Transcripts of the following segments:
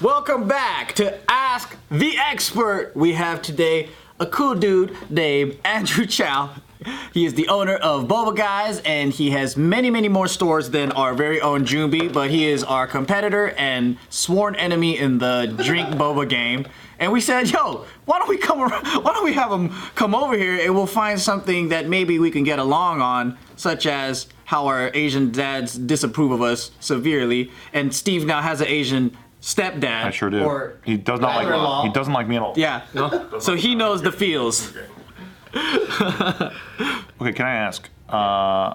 Welcome back to Ask the Expert. We have today a cool dude named Andrew Chau. He is the owner of Boba Guys, and he has many, many more stores than our very own Junbi. But he is our competitor and sworn enemy in the drink boba game. And we said, "Yo, why don't we come? Around, why don't we have him come over here, and we'll find something that maybe we can get along on, such as how our Asian dads disapprove of us severely, and Steve now has an Asian stepdad. I sure do. Or he does not like brother-in-law. me. He doesn't like me at all. yeah. So he knows the feels. Okay, can I ask? Uh,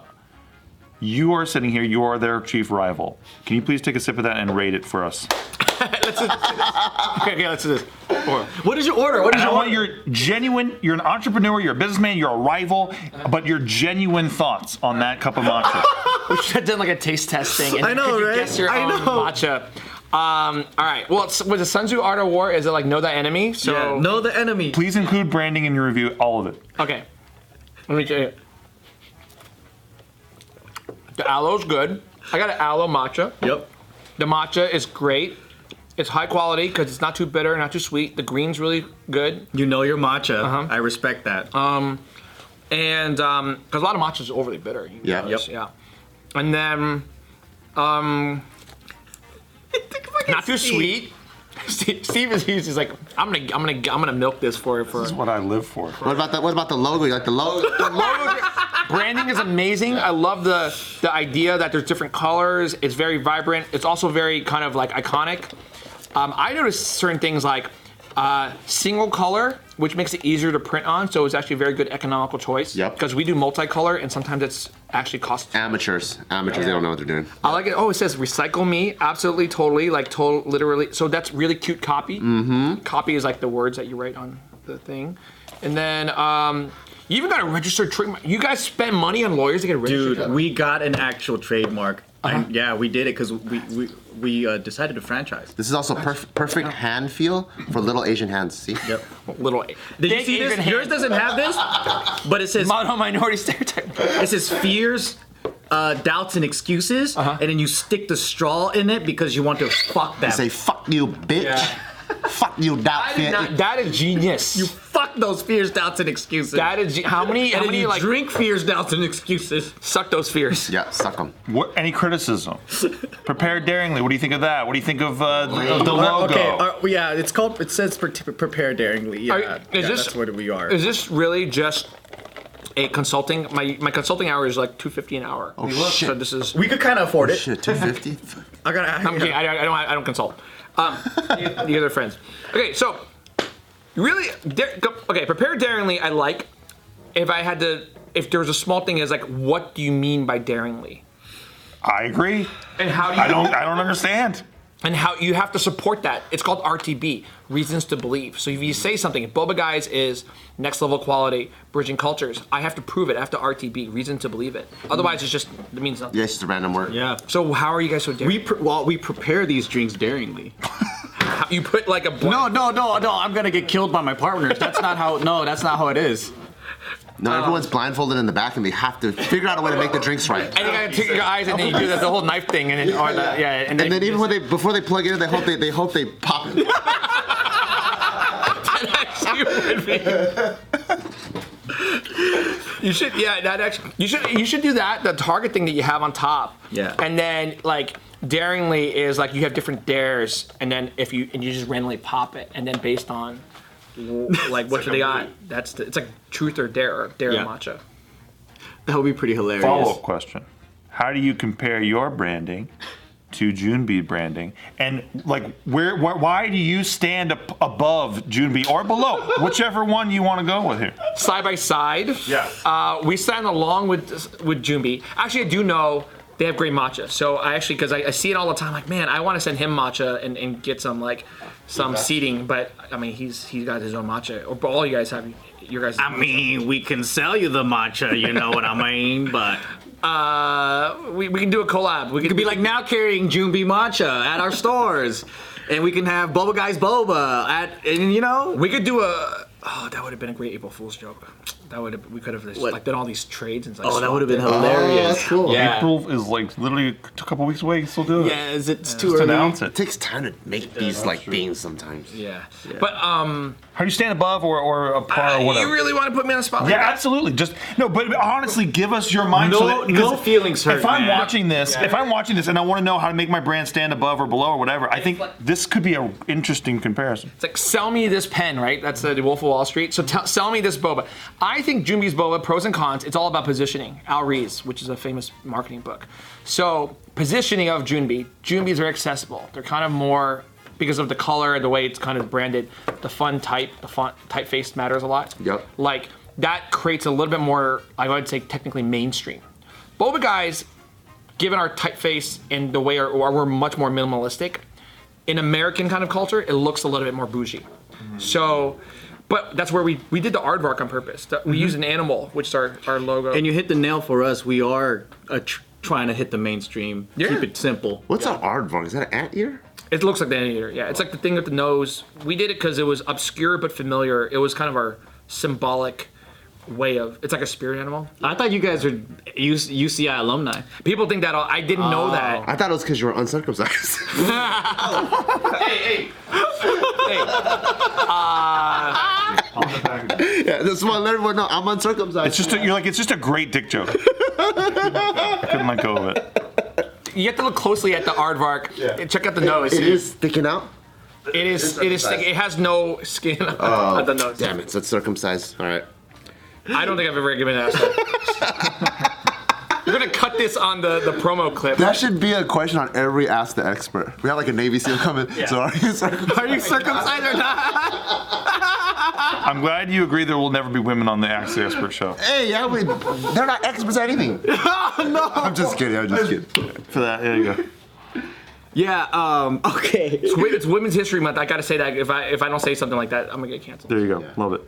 you are sitting here. You are their chief rival. Can you please take a sip of that and rate it for us? Okay, okay, let's do this. What is your order? What is And I your want order? your genuine. You're an entrepreneur. You're a businessman. You're a rival. But your genuine thoughts on that cup of matcha. We should have done like a taste test thing. And I know, could you right? Guess your I own know. matcha. Um, all right. Well, it's, with the Sun Tzu Art of War, is it like know the enemy? So Yeah, know the enemy. please include branding in your review. All of it. okay. Let me tell you. The aloe's good. I got an aloe matcha. Yep. The matcha is great. It's high quality because it's not too bitter, not too sweet. The green's really good, You know your matcha. Uh-huh. I respect that. Um, and um, because a lot of matcha is overly bitter. you Yeah. notice, Yeah. And then, um, not too sweet. Steve, Steve is he's just like I'm gonna I'm gonna I'm gonna milk this for for. This is what I live for. What about the What about the logo? You like the logo? The Logo- branding is amazing. I love the the idea that there's different colors. It's very vibrant. It's also very kind of like iconic. Um, I noticed certain things like uh, single color, which makes it easier to print on. So it's actually a very good economical choice. Yep. Because we do multicolor, and sometimes it's actually costs. Amateurs. Amateurs. They don't know what they're doing. I like it. Oh, it says recycle me. Absolutely, totally, like total, literally. So that's really cute copy. Mm-hmm. Copy is like the words that you write on the thing, and then um, you even got a registered trademark. You guys spend money on lawyers to get a registered. Dude, we got an actual trademark. Uh-huh. And yeah, we did it because we we, we uh, decided to franchise. This is also perf- perfect hand feel for little Asian hands. See? Yep. little. Did you Big see this? Asian Yours doesn't have this, but it says Mono minority stereotype. it says fears, uh, doubts, and excuses, Uh-huh. and then you stick the straw in it because you want to fuck them. Say fuck you, bitch. Fuck you, doubt That is, not, that is genius. you fuck those fears, doubts, and excuses. that is ge- how many? and How then many you like drink fears, doubts, and excuses. suck those fears? yeah, suck them. What? Any criticism? Prepare daringly. What do you think of that? What do you think of uh, the, of the logo? Okay, uh, yeah, it's called. It says pre- prepare daringly. Yeah, Are- yeah, is this- that's what we are. Is this really just a consulting? My my consulting hour is like two fifty an hour. Oh shit. So this is. we could kind of afford it. Shit, 250? I gotta. I, I'm kidding. I, I don't. I don't consult. Um, the the other friends. Okay, so really, dar- go- okay. Prepare daringly. I like. If I had to, if there was a small thing, is like, what do you mean by daringly? I agree. And how do you? I don't. I don't understand. And how you have to support that. It's called RTB, reasons to believe. So if you say something, if Boba Guys is next level quality, bridging cultures, I have to prove it. I have to RTB, reason to believe it. Otherwise, it's just it means nothing. Yeah, it's just a random word. yeah. So how are you guys so daring? We pre- well, we prepare these drinks daringly. You put like a bl- no, no, no, no. I'm gonna get killed by my partners. That's not how. No, that's not how it is. No, um, everyone's blindfolded in the back and they have to figure out a way to make the drinks right. And you gotta take your eyes and then you do the, the whole knife thing and then or the, yeah and then, And then even when they before they plug it in, they hope they they hope they pop it. you should yeah that actually you should you should do that the target thing that you have on top Yeah. and then like daringly is like you have different dares and then if you and you just randomly pop it and then based on like what do they got that's the, it's like truth or dare or dare Yeah. matcha That would be pretty hilarious. Follow up question: How do you compare your branding to Junbi branding, and like where, wh- why do you stand up above Junbi or below, whichever one you want to go with here? side by side Yeah. uh, we stand along with with Junbi. Actually, I do know they have great matcha. So I actually, because I, I see it all the time, like man, I want to send him matcha and, and get some like some seating. But I mean, he's he's got his own matcha. Or all you guys have your guys. I mean, we can sell you the matcha. You know what I mean? But uh, we, we can do a collab. We it could be like now carrying Junbi matcha at our stores, and we can have Boba Guys Boba at, and you know. we could do a. Oh, that would have been a great April Fool's joke. That would have we could have just, What? like done all these trades and like Oh, that would have been it. hilarious. that's cool. Yeah. April is like literally a couple weeks away. Still do it. Yeah, is it it's too Just early? announce It it. takes time to make these like beans sometimes. Yeah. But um, How do you stand above or, or a par I- or whatever? you really want to put me on the spot? like yeah, that? absolutely. Just no, but honestly, give us your mind. No- so that, no feelings hurt, If I'm man. watching this, if I'm watching this, and I want to know how to make my brand stand above or below or whatever, I think this could be an interesting comparison. It's like sell me this pen, right? That's the Wolf of Wall Street. So tell sell me this boba. I think Junbi's boba, pros and cons. It's all about positioning. Al Ries, which is a famous marketing book. So positioning of Junbi. Junbis are accessible. They're kind of more because of the color, the way it's kind of branded, the fun type, the font typeface matters a lot. Yep. Like that creates a little bit more, I would say, technically mainstream. Boba guys, given our typeface and the way our, or we're much more minimalistic, in American kind of culture, it looks a little bit more bougie. So, but that's where we we did the aardvark on purpose. That- We used an animal, which is our, our logo. And you hit the nail for us. We are uh, tr- trying to hit the mainstream. Yeah. Keep it simple. What's an aardvark? Is that an ant ear? it looks like the anteater. Yeah, it's like the thing with the nose. We did it because it was obscure but familiar. It was kind of our symbolic way of. It's like a spirit animal. I thought you guys were UC- UCI alumni. People think that. I didn't know that. Oh. I thought it was because you were uncircumcised. Oh. Hey, hey, hey. Uh, yeah, this one let everyone know I'm uncircumcised. It's just a, you're like it's just a great dick joke. Couldn't let go of it. You have to look closely at the aardvark. Yeah. Check out the nose. it is sticking out. It is. Thick it is. It has no skin at oh, the nose. Damn it, so it's circumcised. All right. I don't think I've ever given an asshole. You're gonna cut this on the, the promo clip. That should be a question on every Ask the Expert. We have like a Navy SEAL coming. So are you circumcised? Are you circumcised or not? I'm glad you agree there will never be women on the Ask the Expert show. Hey, yeah, we, they're not experts at anything. no. I'm just kidding. I'm just kidding. For that, there you go. Yeah. Um. Okay. It's, it's Women's History Month. I gotta say that if I if I don't say something like that, I'm gonna get canceled. There you go. Love it.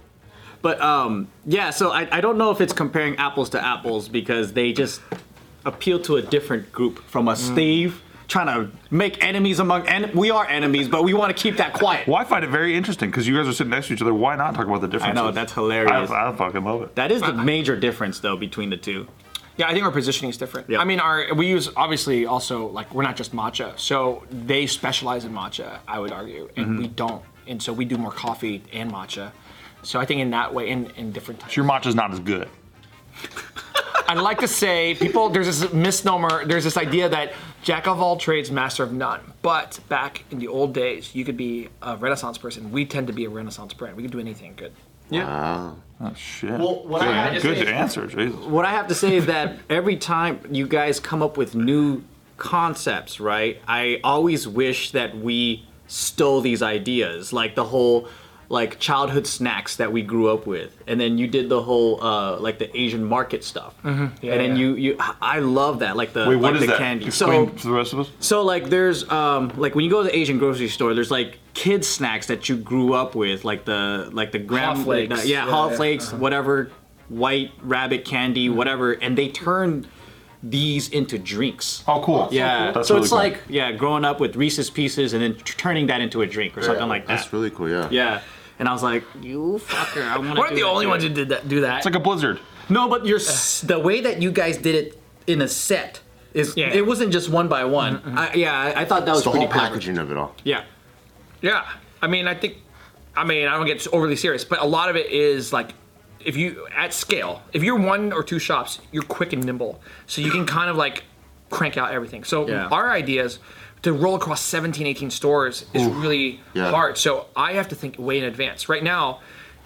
But um. Yeah. So I I don't know if it's comparing apples to apples because they just appeal to a different group from us. Steve trying to make enemies among and we are enemies, but we want to keep that quiet. Well, I find it very interesting because you guys are sitting next to each other. Why not talk about the difference? I differences? know that's hilarious. I, I fucking love it. that is the major difference though between the two. Yeah, I think our positioning is different. Yeah. I mean, our we use obviously also like we're not just matcha, so they specialize in matcha. I would argue, and we don't, and so we do more coffee and matcha. So I think in that way, in in different types. Your matcha's not as good. I'd like to say people there's this misnomer, there's this idea that jack of all trades, master of none. But back in the old days, you could be a renaissance person. We tend to be a renaissance brand. We can do anything good. Wow. Oh shit. what I have to good say- answer, Jesus. what I have to say is that every time you guys come up with new concepts, right? I always wish that we stole these ideas, like the whole like childhood snacks that we grew up with, and then you did the whole uh, like the Asian market stuff, and then yeah. you you I love that like the Wait, what like is the that? candy. Explain So to the rest of us. so like there's um like when you go to the Asian grocery store, there's like kids snacks that you grew up with, like the like the gram Flakes. the- yeah, Yeah, Haw yeah. flakes, whatever, white rabbit candy, whatever, and they turn these into drinks. Oh, cool. Yeah, That's so really it's cool. like yeah, growing up with Reese's Pieces and then t- turning that into a drink or something like that. That's really cool, yeah. yeah, and I was like, you fucker, I want to. We're not the only ones who did that. Do that. It's like a blizzard. No, but your s- the way that you guys did it in a set is Yeah. it wasn't just one by one. I, yeah, I, I thought that was The pretty whole clever. packaging of it all. Yeah. Yeah, I mean, I think, I mean, I don't get overly serious, but a lot of it is like, if you at scale, if you're one or two shops, you're quick and nimble, so you can kind of like crank out everything. So Yeah. our ideas to roll across 17, 18 stores is really Yeah. hard. So I have to think way in advance. Right now,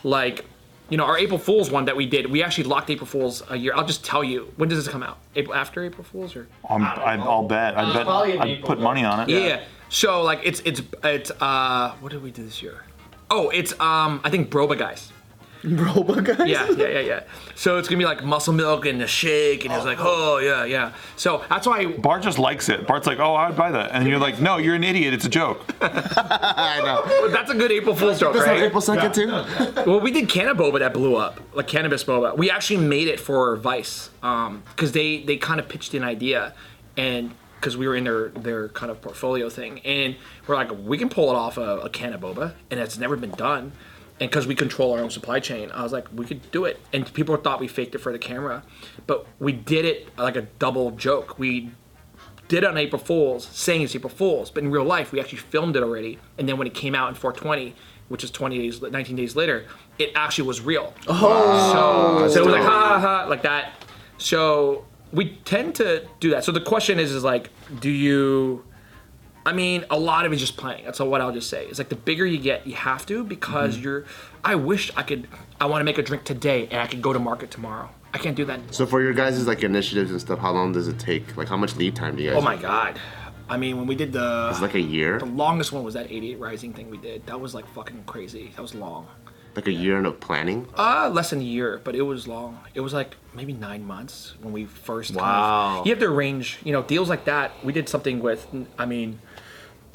like. You know, our April Fool's one that we did, we actually locked April Fool's a year. I'll just tell you. When does this come out? April after April Fool's or? I'm, I, I'll bet. I bet. I'd put though. money on it. Yeah. So like it's it's it's uh what did we do this year? Oh, it's um I think Broba guys. Robo guys. Yeah, yeah, yeah, yeah. So it's gonna be like muscle milk and a shake, and it's like, oh yeah, yeah. So that's why Bart just likes it. Bart's like, oh, I'd buy that. And you're like, no, you're an idiot. It's a joke. I know. that's a good April Fool's joke, That's on right? April 2nd, too? Well, we did canna boba that blew up, like cannabis boba. We actually made it for Vice, um, because they they kind of pitched an idea, and because we were in their their kind of portfolio thing, and we're like, we can pull it off a, a canna boba, and it's never been done. And because we control our own supply chain, I was like, we could do it. And people thought we faked it for the camera, but we did it like a double joke. We did it on April Fools, saying it's April Fools, but in real life, we actually filmed it already. And then when it came out in 420, which is 20 days, 19 days later, it actually was real. Oh, so, so it was like ha ha ha like that. So we tend to do that. So the question is, is like, do you? I mean, a lot of it's just playing. That's all what I'll just say. It's like the bigger you get, you have to because you're. I wish I could. I want to make a drink today, and I could go to market tomorrow. I can't do that. So for your guys' like initiatives and stuff, how long does it take? Like how much lead time do you guys? Oh my god. I mean, when we did the It's like a year, the longest one was that 88 Rising thing we did. That was like fucking crazy. That was long. like a year and of planning. Uh, less than a year, but it was long. It was like maybe nine months when we first. kind of- Wow. you have to arrange, you know, deals like that. We did something with, I mean,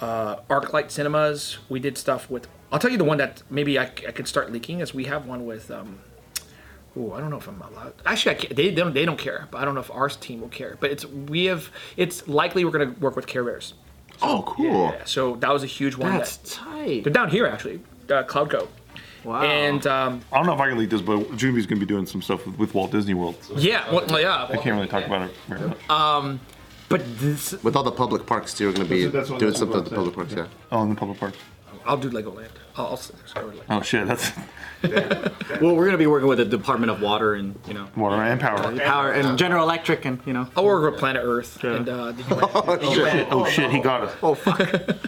uh, ArcLight Cinemas. We did stuff with. I'll tell you the one that maybe I could start leaking is we have one with. Um, Ooh, I don't know if I'm allowed. Actually, I can't, they don't. They don't care, but I don't know if our team will care. But it's we have. It's likely we're gonna work with Care Bears. Oh, cool. Yeah, so that was a huge one. That's that, tight. they're down here actually, uh, Cloudco. Wow. And um, I don't know if I can leak this, but Junie's gonna be doing some stuff with, with Walt Disney World. So yeah, well, well, yeah. I can't really talk about it very much. But this, With all the public parks, too, we're gonna be That's what- doing that's something what with the I'm public parks. Yeah. Oh, in the public park. I'll do Legoland. I'll, I'll sit there, Legoland. Oh shit, that's well, we're gonna be working with the Department of Water and you know water and power. power and General Electric and you know. I'll work with Planet Earth and uh, the UN. Oh shit, he got us. Oh fuck.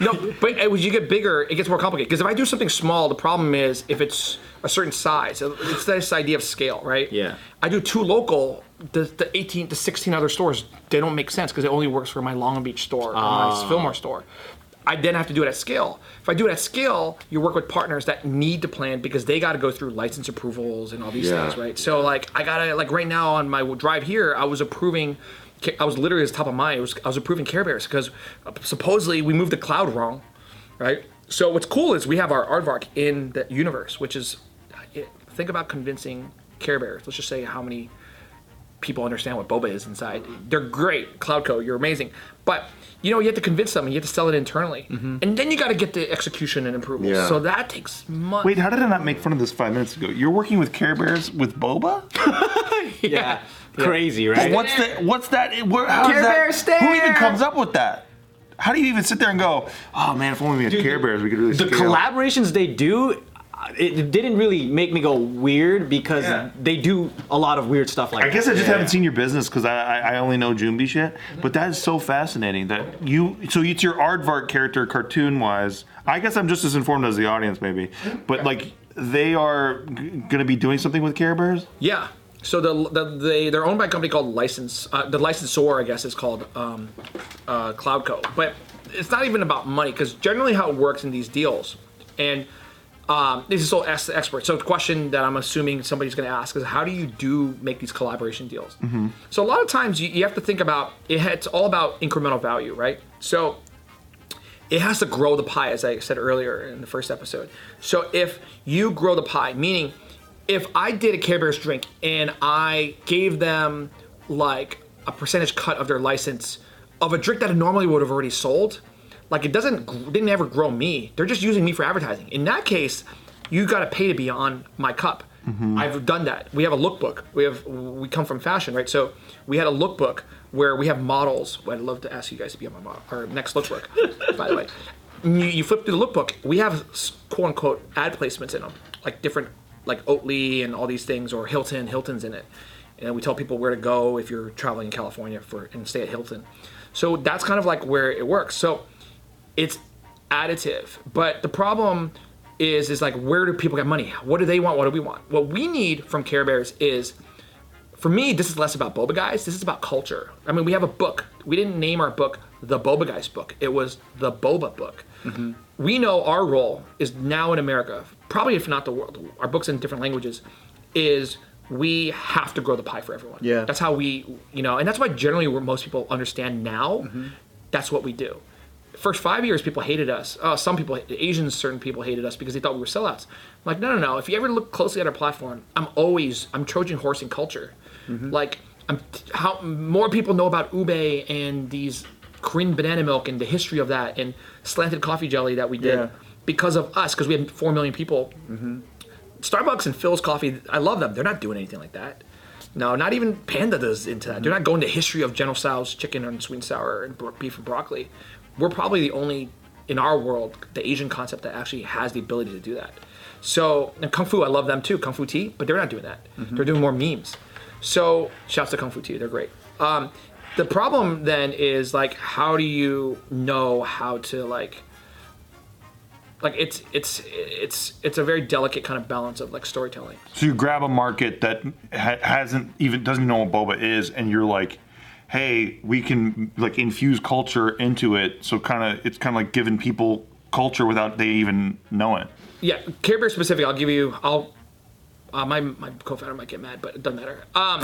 No, but uh, as you get bigger, it gets more complicated. Because if I do something small, the problem is if it's a certain size. It's this idea of scale, right? Yeah. I do two local. The, the 18 to 16 other stores, they don't make sense because it only works for my Long Beach store or my ah. Fillmore store. I then have to do it at scale. If I do it at scale, you work with partners that need to plan because they got to go through license approvals and all these Yeah. things, right? So like I gotta like right now on my drive here, I was approving. I was literally at the top of mind. It was I was approving Care Bears because uh, supposedly we moved the cloud wrong, right? So what's cool is we have our aardvark in the universe, which is uh, think about convincing Care Bears. Let's just say how many people understand what boba is inside. They're great, Cloudco, you're amazing, but you know you have to convince them, and you have to sell it internally, mm-hmm. and then you got to get the execution and approval. Yeah. So that takes months. Wait, how did I not make fun of this five minutes ago? You're working with Care Bears with Boba? Yeah. Crazy, right? What's the what's that? Where, how Care is that- Bear stare! Who even comes up with that? How do you even sit there and go, oh man, if only we had Care Bears, we could really the scale." collaborations they do it didn't really make me go weird because Yeah. they do a lot of weird stuff like I guess I that. just haven't seen your business because I, I I only know Junbi shit. But that is so fascinating that you. So it's your aardvark character, cartoon wise. I guess I'm just as informed as the audience, maybe. But like they are g- gonna be doing something with Care Bears. Yeah. So the, the they they're owned by a company called License. Uh, the licensor, I guess, is called um, uh, Cloudco. But it's not even about money because generally how it works in these deals, and um, this is so ask the expert. So the question that I'm assuming somebody's going to ask is how do you do make these collaboration deals? So a lot of times you, you have to think about it. It's all about incremental value, right? So it has to grow the pie, as I said earlier in the first episode. So if you grow the pie, meaning if I did a Care Bears drink and I gave them like a percentage cut of their license of a drink that normally would have already sold, like it doesn't didn't ever grow me. They're just using me for advertising. In that case, you got to pay to be on my cup. Mm-hmm. I've done that. We have a lookbook. We have we come from fashion, right? So we had a lookbook where we have models. I'd love to ask you guys to be on my model, our next lookbook, by the way. You, you flip through the lookbook. We have quote unquote ad placements in them, like different, like Oatly and all these things, or Hilton. Hilton's in it, and we tell people where to go if you're traveling in California for and stay at Hilton. So that's kind of like where it works. So it's additive. But the problem is is like where do people get money? What do they want? What do we want? What we need from Care Bears is for me, this is less about Boba Guys. This is about culture. I mean, we have a book. We didn't name our book the Boba Guys book. It was the Boba book. Mm-hmm. We know our role is now in America, probably if not the world. Our books in different languages is we have to grow the pie for everyone. Yeah. That's how we, you know, and that's why generally where most people understand now, mm-hmm. that's what we do first five years, people hated us. Uh, some people, Asians, certain people hated us because they thought we were sellouts. I'm like, no, no, no. If you ever look closely at our platform, I'm always, I'm Trojan horsing culture. Like, I'm how more people know about ube and these Korean banana milk and the history of that and slanted coffee jelly that we did. Yeah. because of us, because we had four million people. Starbucks and Philz Coffee, I love them. They're not doing anything like that. No, not even Panda does into that. They're not going to history of General Tso's chicken and sweet and sour and beef and broccoli. We're probably the only in our world, the Asian concept that actually has the ability to do that. So, and Kung Fu, I love them too, Kung Fu Tea, but they're not doing that. They're doing more memes. So, shouts to Kung Fu Tea, they're great. Um, the problem then is like, how do you know how to like, like it's it's it's it's a very delicate kind of balance of like storytelling. So you grab a market that ha- hasn't even doesn't know what boba is, and you're like, "Hey, we can like infuse culture into it." So kind of it's kind of like giving people culture without they even know it. Yeah, Care Bear specific. I'll give you. I'll. Uh, my my co-founder might get mad, but it doesn't matter. Um,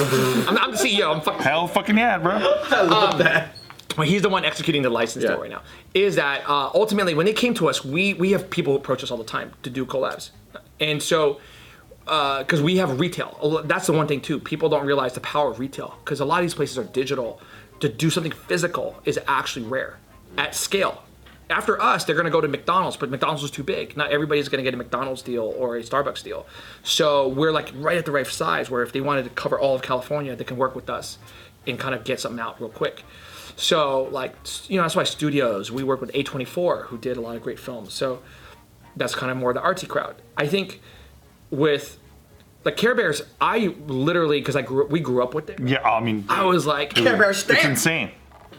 I'm, I'm the CEO. I'm fucking. Hell, fucking yeah, bro. I love um, that. Well, he's the one executing the license Yeah. deal right now. Is that uh, ultimately when they came to us, we we have people who approach us all the time to do collabs, and so Uh, because we have retail, that's the one thing too. People don't realize the power of retail because a lot of these places are digital. To do something physical is actually rare at scale. After us, they're going to go to McDonald's, but McDonald's is too big. Not everybody's going to get a McDonald's deal or a Starbucks deal. So we're like right at the right size where if they wanted to cover all of California, they can work with us and kind of get something out real quick. So like you know that's why studios we work with A24 who did a lot of great films. So that's kind of more the artsy crowd. I think with like Care Bears, I literally because I grew we grew up with it. Yeah, I mean, I was like Care Bear it's insane.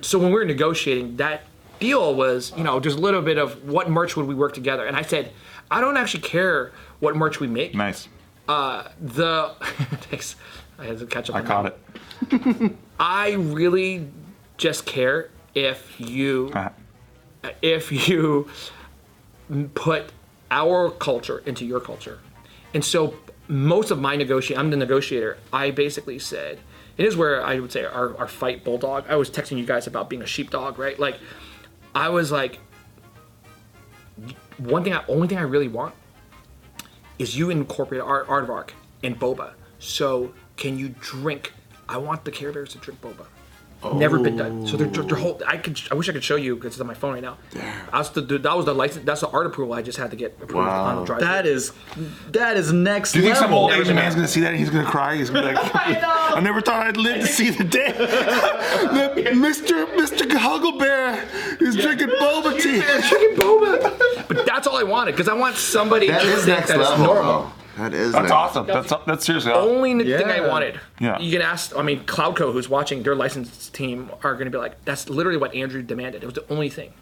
so when we were negotiating that deal was you know just a little bit of what merch would we work together and i said i don't actually care what merch we make Nice. the thanks i had to catch up I on caught that. it. i really just care if you Uh, if you put our culture into your culture. And so most of my negotiate, I'm the negotiator. I basically said, it is where I would say our, our fight bulldog. I was texting you guys about being a sheepdog, right? Like, I was like, one thing, I, only thing I really want is you incorporate art, aardvark and boba. So can you drink? I want the Care Bears to drink boba. Never been done. So they're, they're oh. whole. I could. I wish I could show you because it's on my phone right now. That's the that was the license. That's the art approval I just had to get approved on the drive. That is that is next level. Do you think some old Asian man's gonna see that and he's gonna cry? He's gonna be like, I, never thought I'd live to see the day. that Mr. Mr. Hugglebear is drinking boba tea. Chicken boba. But that's all I wanted because I want somebody That to is think next that it's level. normal. though. That is That's next. awesome. That's that's seriously awesome. Only n- thing I Yeah. wanted. Yeah. You can ask. I mean, Cloudco, who's watching, their license team are going to be like, "That's literally what Andrew demanded. It was the only thing."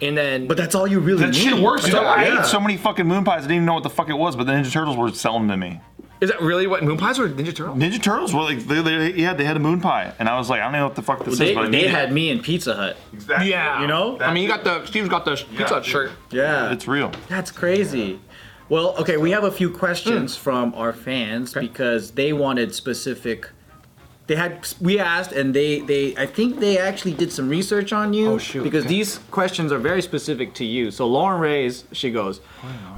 And then, But that's all you really That need. shit works. dude. I Yeah. ate so many fucking moon pies. I didn't even know what the fuck it was, but the Ninja Turtles were selling them to me. is that really what Moon Pies or Ninja Turtles? Ninja Turtles were like, they, they, yeah, they had a moon pie, and I was like, I don't know what the fuck this They, is, but I they need had it. me in Pizza Hut. Exactly. Yeah, You know? I mean, you got the Steve's got the pizza Hut shirt. Yeah. It's real. That's crazy. Well, okay, we have a few questions hmm. from our fans because they wanted specific. They had we asked, and they they I think they actually did some research on you. Oh, shoot, Because okay. these questions are very specific to you. So Lauren Reyes, she goes,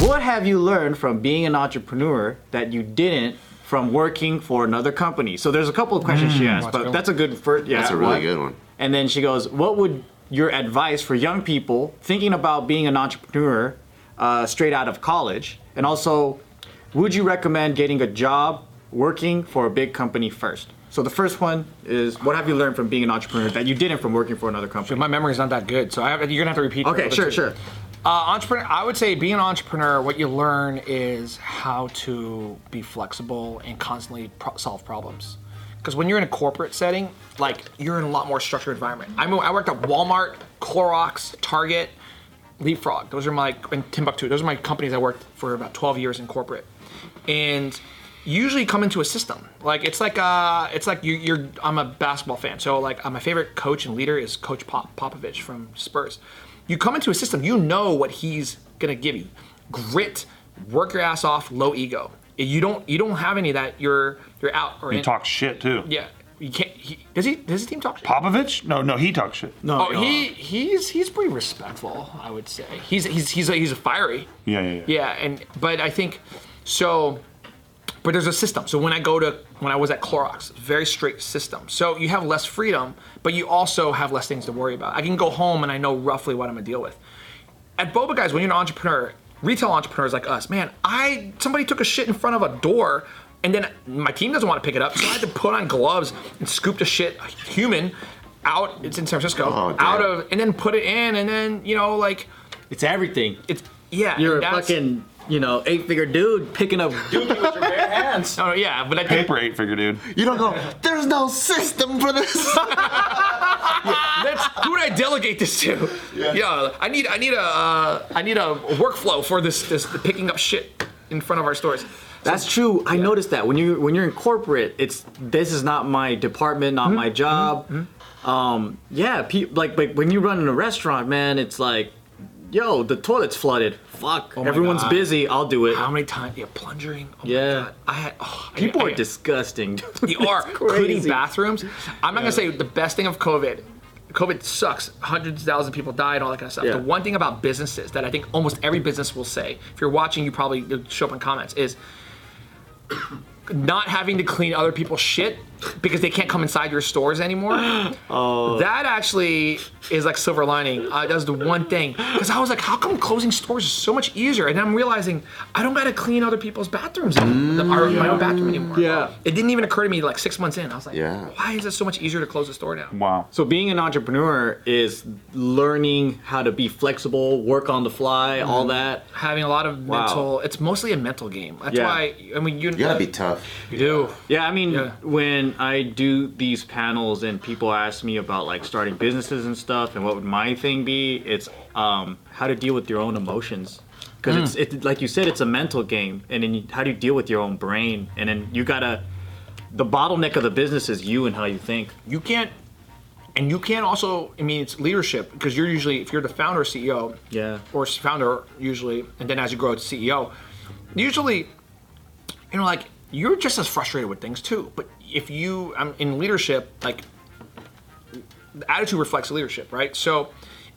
"What have you learned from being an entrepreneur that you didn't from working for another company?" So there's a couple of questions she hmm. asked, but that's a good first. Yeah, That's a really what- good one. And then she goes, "What would your advice for young people thinking about being an entrepreneur uh, straight out of college? And also, would you recommend getting a job working for a big company first? So the first one is, what have you learned from being an entrepreneur that you didn't from working for another company? My memory's not that good, so I have, you're gonna have to repeat. Okay, sure, sure. Uh, entrepreneur, I would say being an entrepreneur, what you learn is how to be flexible and constantly pro- solve problems. Because when you're in a corporate setting, like you're in a lot more structured environment. I mean, I worked at Walmart, Clorox, Target, Leapfrog. Those are my and Timbuk2. Those are my companies I worked for about 12 years in corporate, and usually come into a system. Like it's like uh, it's like you, you're. I'm a basketball fan, so like uh, my favorite coach and leader is Coach Pop, Popovich from Spurs. You come into a system, you know what he's gonna give you: grit, work your ass off, low ego. You don't you don't have any of that. You're you're out or He in. talks shit too. Yeah, you can't. He, does he? Does his team talk shit? Popovich? No, no, he talks shit. No, Oh, he he's he's pretty respectful, I would say. He's he's he's a, he's a fiery. Yeah, yeah, yeah. Yeah, and but I think so. But there's a system. So when I go to when I was at Clorox, very strict system. So you have less freedom, but you also have less things to worry about. I can go home and I know roughly what I'm gonna deal with. At Boba Guys, when you're an entrepreneur, retail entrepreneurs like us, man, I somebody took a shit in front of a door. And then my team doesn't want to pick it up, so I had to put on gloves and scoop the shit, a human, out. It's in San Francisco, Oh, out of, and then put it in, and then you know, like It's everything. it's yeah. You're a fucking, you know, eight figure dude picking up dookie with your bare hands. Oh yeah, but I think Paper eight figure, dude. You don't go. There's no system for this. That's who would I delegate this to? Yeah, I need I need a uh, I need a workflow for this this picking up shit in front of our stores. That's true. I noticed that when you when you're in corporate, it's this is not my department, not hmm? my hmm? job. Hmm? Um, yeah, pe- like like when you run in a restaurant, man, it's like, yo, the toilet's flooded. Fuck, oh my everyone's God. busy. I'll do it. How many times? Yeah, plungering. Oh Yeah. My God. I had. Oh, People I- are disgusting. They are crazy. bathrooms. I'm not gonna say the best thing of COVID. COVID sucks. Hundreds of thousands of people died, all that kind of stuff. Yeah. The one thing about businesses that I think almost every business will say, if you're watching, you probably show up in comments, is not having to clean other people's shit because they can't come inside your stores anymore. Oh. That actually is like silver lining. Uh, that's the one thing. Because I was like, how come closing stores is so much easier? And I'm realizing I don't got to clean other people's bathrooms, in the, our, my own bathroom anymore. Yeah. It didn't even occur to me like six months in. I was like, Yeah. why is it so much easier to close the store now? Wow. So being an entrepreneur is learning how to be flexible, work on the fly, all that. Having a lot of Wow. mental, it's mostly a mental game. That's Yeah. why, I mean, you, You gotta be tough. You do. Yeah, I mean, Yeah. when I do these panels and people ask me about like starting businesses and stuff, and what would my thing be? It's um, how to deal with your own emotions. Because it's it, like you said, it's a mental game, and then you, how do you deal with your own brain? And then you gotta. The bottleneck of the business is you and how you think. you can't and you can't also i mean it's leadership because you're usually if you're the founder ceo Yeah. or founder usually and then as you grow to ceo usually you know like you're just as frustrated with things too but if you um, in leadership like the attitude reflects leadership right so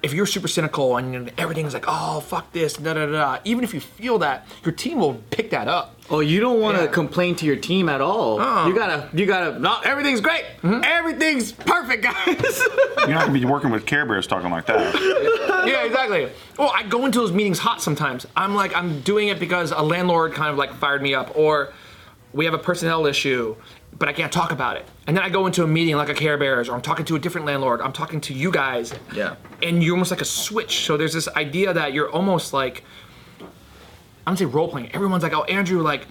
if you're super cynical and everything's like oh fuck this da da da da, even if you feel that your team will pick that up Oh, you don't want to Yeah. complain to your team at all. Oh. You gotta, you gotta. No, everything's great. Everything's perfect, guys. You're not gonna be working with Care Bears talking like that. yeah, exactly. Well, I go into those meetings hot sometimes. I'm like, I'm doing it because a landlord kind of like fired me up, or we have a personnel issue, but I can't talk about it. And then I go into a meeting like a Care Bears, or I'm talking to a different landlord. I'm talking to you guys. Yeah. And you're almost like a switch. So there's this idea that you're almost like, I'm gonna say role playing. Everyone's like, oh, Andrew, like,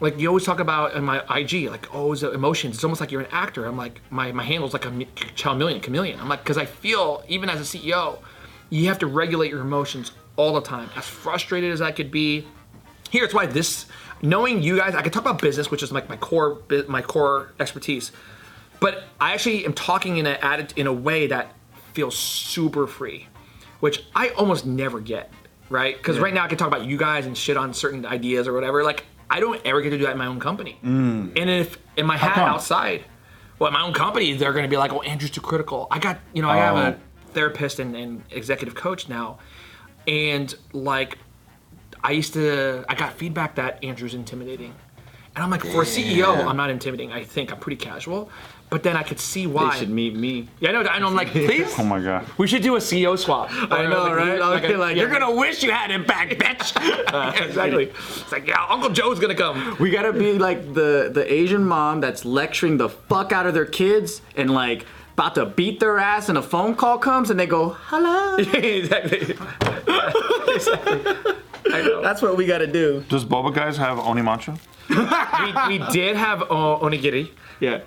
like you always talk about in my IG, like, oh, it's emotions. It's almost like you're an actor. I'm like, my, my handle's like a chameleon, chameleon. I'm like, because I feel, even as a CEO, you have to regulate your emotions all the time. As frustrated as I could be, here it's why this, knowing you guys, I could talk about business, which is like my core, my core expertise, but I actually am talking in a in a way that feels super free, which I almost never get, right? Because right now I can talk about you guys and shit on certain ideas or whatever. Like I don't ever get to do that in my own company. Mm. And if in my hat outside, well, in my own company, they're going to be like, "Oh, Andrew's too critical." I got, you know, I have Oh. a therapist and, and executive coach now, and like I used to, I got feedback that Andrew's intimidating. And I'm like, for a CEO, I'm not intimidating. I think I'm pretty casual. But then I could see why. they why. should meet me. Yeah, I know. I know. I'm like, please. Oh my god. We should do a CEO swap. I know, Like, right? like Okay, a- like, you're gonna wish you had him back, bitch. Yeah, exactly. It's like, yeah, Uncle Joe's gonna come. We gotta be like the the Asian mom that's lecturing the fuck out of their kids and like about to beat their ass, and a phone call comes and they go, "Hello." exactly. I know. That's what we gotta do. Does Boba guys have Onimacho? we, we did have uh, onigiri, Yeah.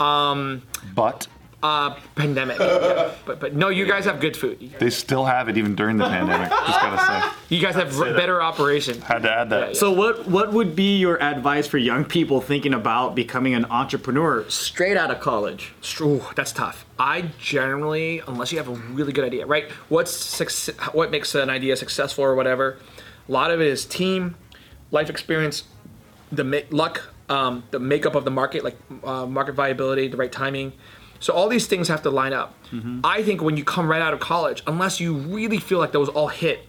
But uh, pandemic. Yeah. But but no, you guys have good food. they still have it even during the pandemic. Just gotta say. You guys have r- better operation. Had to add that. so what what would be your advice for young people thinking about becoming an entrepreneur straight out of college? Ooh, that's tough. I generally, unless you have a really good idea, right? What's success, what makes an idea successful or whatever? A lot of it is team, life experience, the ma- luck, um, the makeup of the market, like uh, market viability, the right timing. So all these things have to line up. I think when you come right out of college, unless you really feel like those all hit,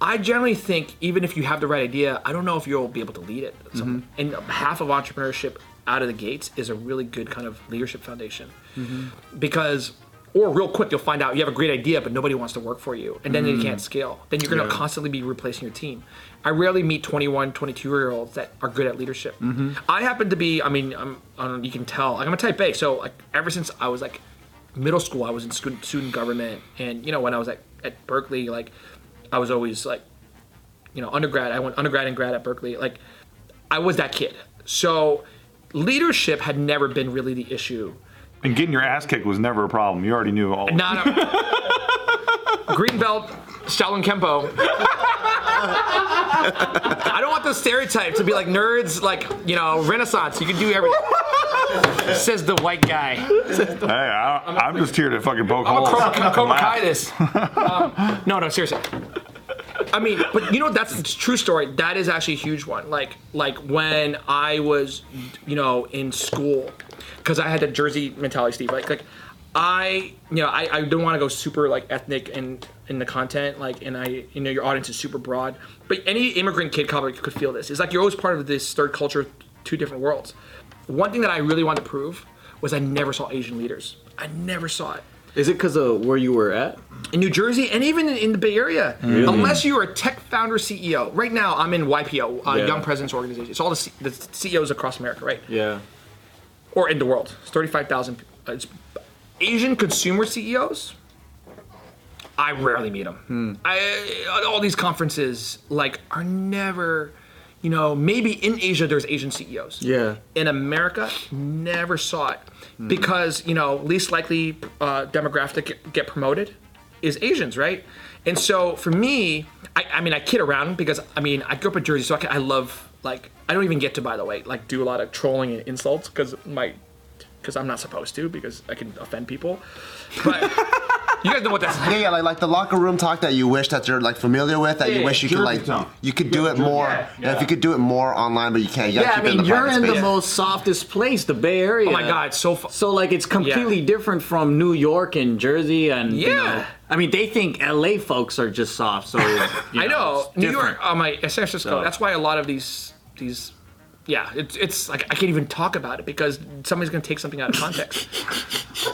I generally think even if you have the right idea, I don't know if you'll be able to lead it. So, And half of entrepreneurship out of the gates is a really good kind of leadership foundation because Or real quick, you'll find out you have a great idea, but nobody wants to work for you, and then you mm. can't scale. Then you're going to constantly be replacing your team. I rarely meet 21, 22 year olds that are good at leadership. Mm-hmm. I happen to be. I mean, I'm, I don't you can tell. Like I'm a type A, so like ever since I was like middle school, I was in student, student government, and you know when I was at, at Berkeley, like I was always like, you know, undergrad. I went undergrad and grad at Berkeley. Like I was that kid. So leadership had never been really the issue. And getting your ass kicked was never a problem. You already knew all. Not a green belt, Shaolin Kempo. I don't want the stereotype to be like nerds, like you know, Renaissance. You can do everything. Says the white guy. Hey, I, I'm just here to fucking poke I'm a holes. Cobra, Cobra Laugh. Kai this. Um, no, no, seriously. I mean, but you know that's a true story. That is actually a huge one. Like, like when I was, you know, in school, because I had that Jersey mentality, Steve. Like, like I, you know, I, I don't want to go super like ethnic in in the content, like, and I, you know, your audience is super broad. But any immigrant kid probably could feel this. It's like you're always part of this third culture, two different worlds. One thing that I really wanted to prove was I never saw Asian leaders. I never saw it Is it because of where you were at? in New Jersey and even in, in the Bay Area. Unless you're a tech founder CEO. Right now, I'm in YPO, uh, Yeah. Young Presidents Organization. It's all the, C- the CEOs across America, right? Yeah. Or in the world. It's 35,000. uh, It's Asian consumer CEOs. I rarely meet them. I, all these conferences, like, are never, you know, maybe in Asia there's Asian CEOs Yeah. in America, never saw it because you know least likely uh, demographic get, get promoted is Asians, right? And so for me, I, I mean, I kid around because I mean, I grew up in Jersey, so I, can, I love like I don't even get to, by the way, like do a lot of trolling and insults because my because I'm not supposed to because I can offend people. But you guys know what that's. Yeah, yeah, like, like the locker room talk that you wish that you're like familiar with, that Yeah, you wish you could like talk. you could do it more. Yeah, if you could do it more online, but you can't. You Yeah, I mean, in the you're private in the most softest place, the Bay Area. Oh my God, it's so fu- So like, it's completely different from New York and Jersey, and you Yeah. know, I mean, they think LA folks are just soft. So you I know it's New different. York, oh my, San Francisco. So- That's why a lot of these these, yeah, it's it's like I can't even talk about it because somebody's gonna take something out of context.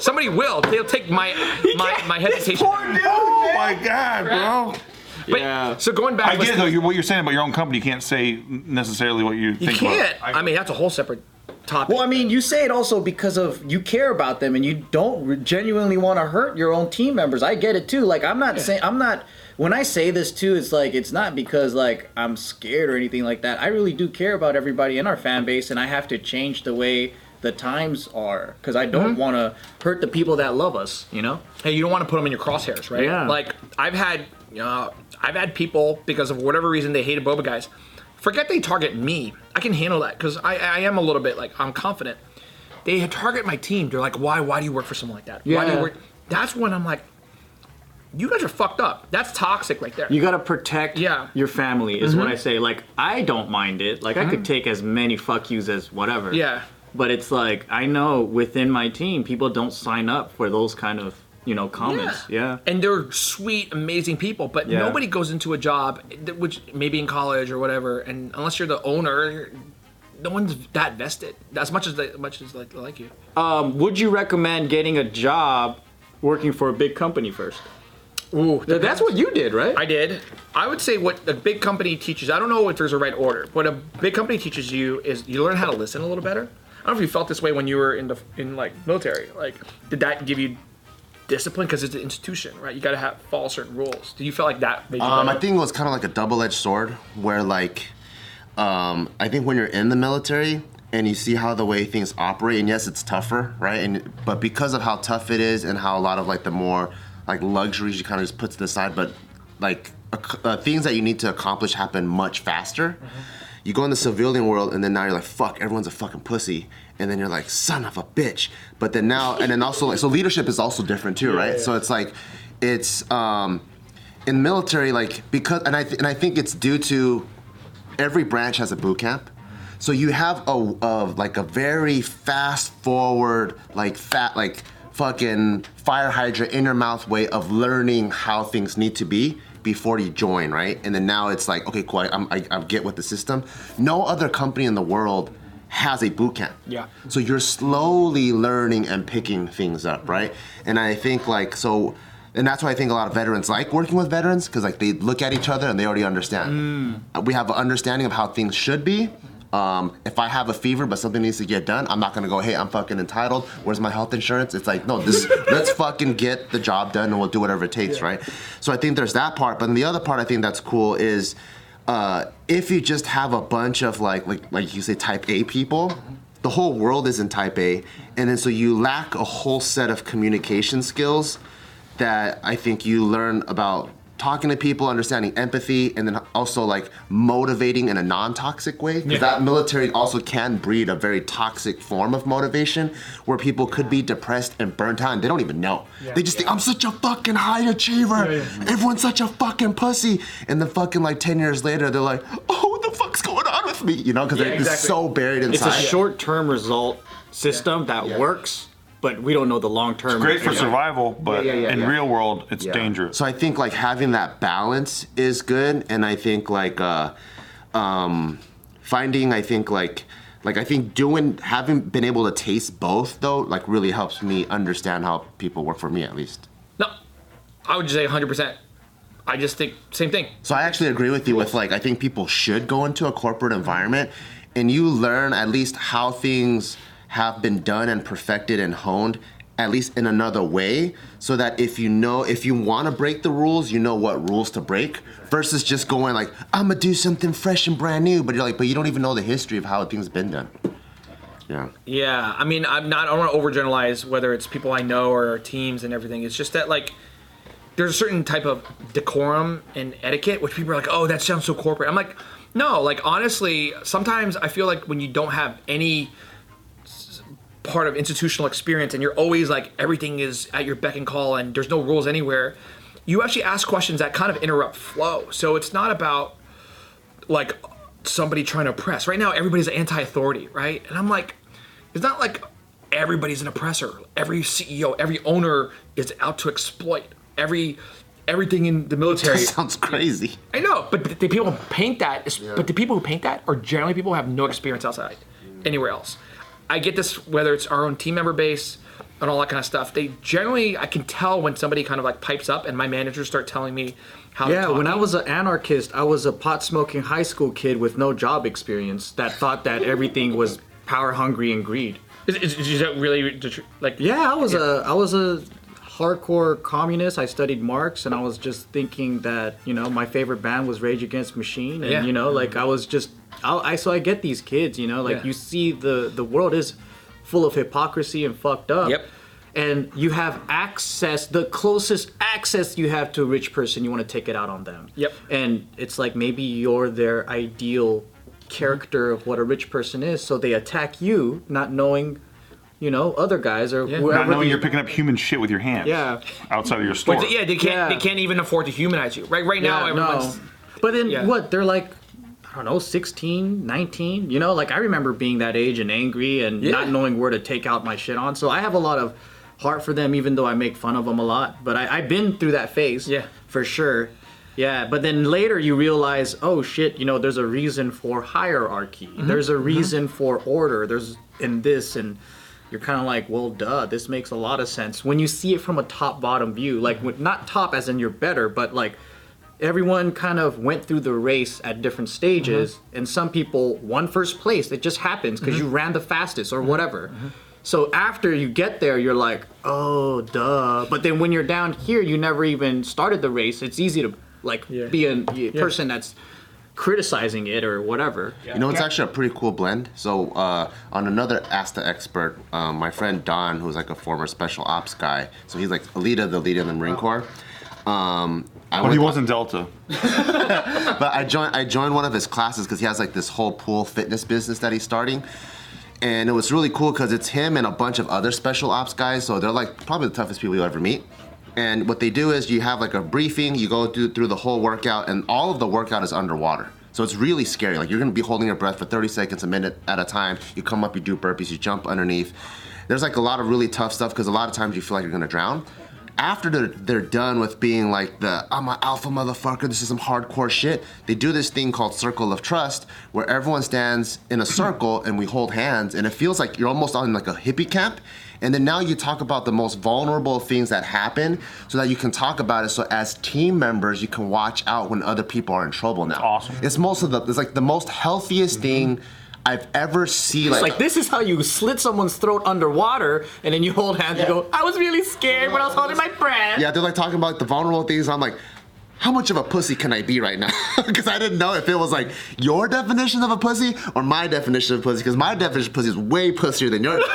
Somebody will. They'll take my my my hesitation. Oh my god, bro. But, Yeah. So going back, I get though. You're, what you're saying about your own company, you can't say necessarily what you, you think can't. about. I mean, that's a whole separate topic. Well, I mean, you say it also because of you care about them and you don't re- genuinely want to hurt your own team members. I get it too. Like I'm not saying I'm not when I say this too, it's like it's not because like I'm scared or anything like that. I really do care about everybody in our fan base and I have to change the way the times are because I don't mm-hmm. want to hurt the people that love us, you know? hey, you don't want to put them in your crosshairs, right? Yeah. Like I've had, you know, I've had people because of whatever reason they hated Boba guys. Forget they target me. I can handle that because I, I am a little bit like I'm confident. They target my team. They're like, why? Why do you work for someone like that? Why do you Yeah. work? That's when I'm like, you guys are fucked up. That's toxic right there. You gotta protect Yeah. Mm-hmm. your family, is what I say. Like, I don't mind it. Like, I could take as many fuck yous as whatever. Yeah. But it's like, I know within my team, people don't sign up for those kind of, you know, comments. Yeah. And they're sweet, amazing people, but Yeah. nobody goes into a job, which maybe in college or whatever, and unless you're the owner, no one's that vested as much as they, much as like like you. Um, would you recommend getting a job working for a big company first? Ooh, Th- That's what you did, right? I did. I would say what a big company teaches. I don't know if there's a right order. What a big company teaches you is you learn how to listen a little better. I don't know if you felt this way when you were in the in like military. Like, did that give you discipline because it's an institution, right? You got to have follow certain rules. Do you feel like that? Made you Um, I think it was kind of like a double-edged sword, where like, um, I think when you're in the military and you see how the way things operate, and yes, it's tougher, right? And but because of how tough it is and how a lot of like the more like luxuries you kind of just put to the side, but like uh, things that you need to accomplish happen much faster. You go in the civilian world, and then now you're like, "Fuck, everyone's a fucking pussy," and then you're like, "Son of a bitch." But then now, and then also like, so leadership is also different too, right? So it's like, it's um, in military, like because, and I th- and I think it's due to every branch has a boot camp. So you have a, a like a very fast forward, like fat, like fucking fire hydrant in your mouth way of learning how things need to be before you join, right? And then now it's like, okay, cool, I, I'm- I, I get with the system. No other company in the world has a boot camp. Yeah. So you're slowly learning and picking things up, right? And I think like so and that's why I think a lot of veterans like working with veterans because like they look at each other and they already understand. Uh, We have an understanding of how things should be. Um, if I have a fever but something needs to get done, I'm not gonna go, hey, I'm fucking entitled. Where's my health insurance? It's like, no, this let's fucking get the job done and we'll do whatever it takes, right? So I think there's that part. But then the other part I think that's cool is uh, if you just have a bunch of like like like you say type A people, the whole world is in type A, and then so you lack a whole set of communication skills that I think you learn about talking to people, understanding empathy, and then also like motivating in a non-toxic way. Because that military also can breed a very toxic form of motivation where people could be depressed and burnt out and they don't even know. They just think I'm such a fucking high achiever. Everyone's such a fucking pussy. And then fucking like 10 years later, they're like, oh, what the fuck's going on with me? You know, because they're exactly. so buried inside. It's a short-term result system that works, but we don't know the long-term. It's great for survival, but Yeah, yeah, yeah, in yeah. real world, it's dangerous. So I think like having that balance is good, and I think like uh, um, finding I think like like I think doing having been able to taste both though like really helps me understand how people work for me at least. No, I would just say 100%. I just think same thing. So I actually agree with you with like I think people should go into a corporate environment and you learn at least how things have been done and perfected and honed at least in another way so that if you know if you want to break the rules you know what rules to break versus just going like i'm gonna do something fresh and brand new but you're like but you don't even know the history of how things been done yeah Yeah, I mean, I'm not. I don't want to overgeneralize whether it's people I know or teams and everything. It's just that like there's a certain type of decorum and etiquette which people are like, oh, that sounds so corporate. I'm like, no, like honestly, sometimes I feel like when you don't have any part of institutional experience and you're always like everything is at your beck and call and there's no rules anywhere, you actually ask questions that kind of interrupt flow. So it's not about like somebody trying to oppress. Right now, everybody's anti-authority, right? And I'm like, it's not like everybody's an oppressor. Every CEO, every owner is out to exploit. Every everything in the military. that sounds crazy I know, but the people who paint that, is, but the people who paint that are generally people who have no experience outside, anywhere else. I get this whether it's our own team member base and all that kind of stuff. They generally, I can tell when somebody kind of like pipes up, and my managers start telling me how. Yeah, when I was an anarchist, I was a pot smoking high school kid with no job experience that thought that everything was power hungry and greed. is, is, is that really the tr- like? Yeah, I was a I was a hardcore communist. I studied Marx, and I was just thinking that you know my favorite band was Rage Against Machine, and Yeah. you know like I was just I, I so I get these kids, you know, like Yeah. you see the the world is full of hypocrisy and fucked up. Yep. And you have access, the closest access you have to a rich person, you want to take it out on them. Yep. And it's like maybe you're their ideal character of what a rich person is, so they attack you, not knowing, you know, other guys or Yeah. whoever. Not knowing you're picking up human shit with your hands. Yeah. Outside of your store. But yeah, they can't. Yeah. They can't even afford to humanize you. Right. Right now, Yeah, everyone's. no. But then Yeah. what? They're like, I don't know, 16, 19. You know, like I remember being that age and angry and Yeah. not knowing where to take out my shit on. So I have a lot of heart for them, even though I make fun of them a lot. But I, I've been through that phase. Yeah. For sure. Yeah, but then later you realize, oh shit, you know, there's a reason for hierarchy. Mm-hmm. There's a reason for order. There's in this and you're kind of like, well, duh, this makes a lot of sense when you see it from a top bottom view. Like, with- not top as in you're better, but like everyone kind of went through the race at different stages, mm-hmm. and some people won first place. It just happens because you mm-hmm. ran the fastest or whatever. So after you get there, you're like, oh, duh. But then when you're down here, you never even started the race. It's easy to like Yeah. be a person that's criticizing it or whatever. You know, it's actually a pretty cool blend. So, uh, on another Ask the Expert, um, my friend Don, who's like a former special ops guy, so he's like a leader, the leader in the Marine Corps. Um, I But he wasn't Delta. but I joined I joined one of his classes because he has like this whole pool fitness business that he's starting. And it was really cool because it's him and a bunch of other special ops guys. So they're like probably the toughest people you'll ever meet. And what they do is you have like a briefing, you go through, through the whole workout, and all of the workout is underwater. So it's really scary. Like you're gonna be holding your breath for 30 seconds, a minute at a time. You come up, you do burpees, you jump underneath. There's like a lot of really tough stuff because a lot of times you feel like you're gonna drown. after they're, they're done with being like the I'm an alpha motherfucker, this is some hardcore shit, they do this thing called Circle of Trust where everyone stands in a circle and we hold hands and it feels like you're almost on like a hippie camp. And then now you talk about the most vulnerable things that happen so that you can talk about it so as team members you can watch out when other people are in trouble now. awesome. It's most of the it's like the most healthiest mm-hmm. thing I've ever seen It's like this is how you slit someone's throat underwater, and then you hold hands and go, "I was really scared, but I was holding my breath." Yeah, they're like talking about the vulnerable things. I'm like, how much of a pussy can I be right now? Because I didn't know if it was like your definition of a pussy or my definition of pussy. Because my definition of pussy is way pussier than yours.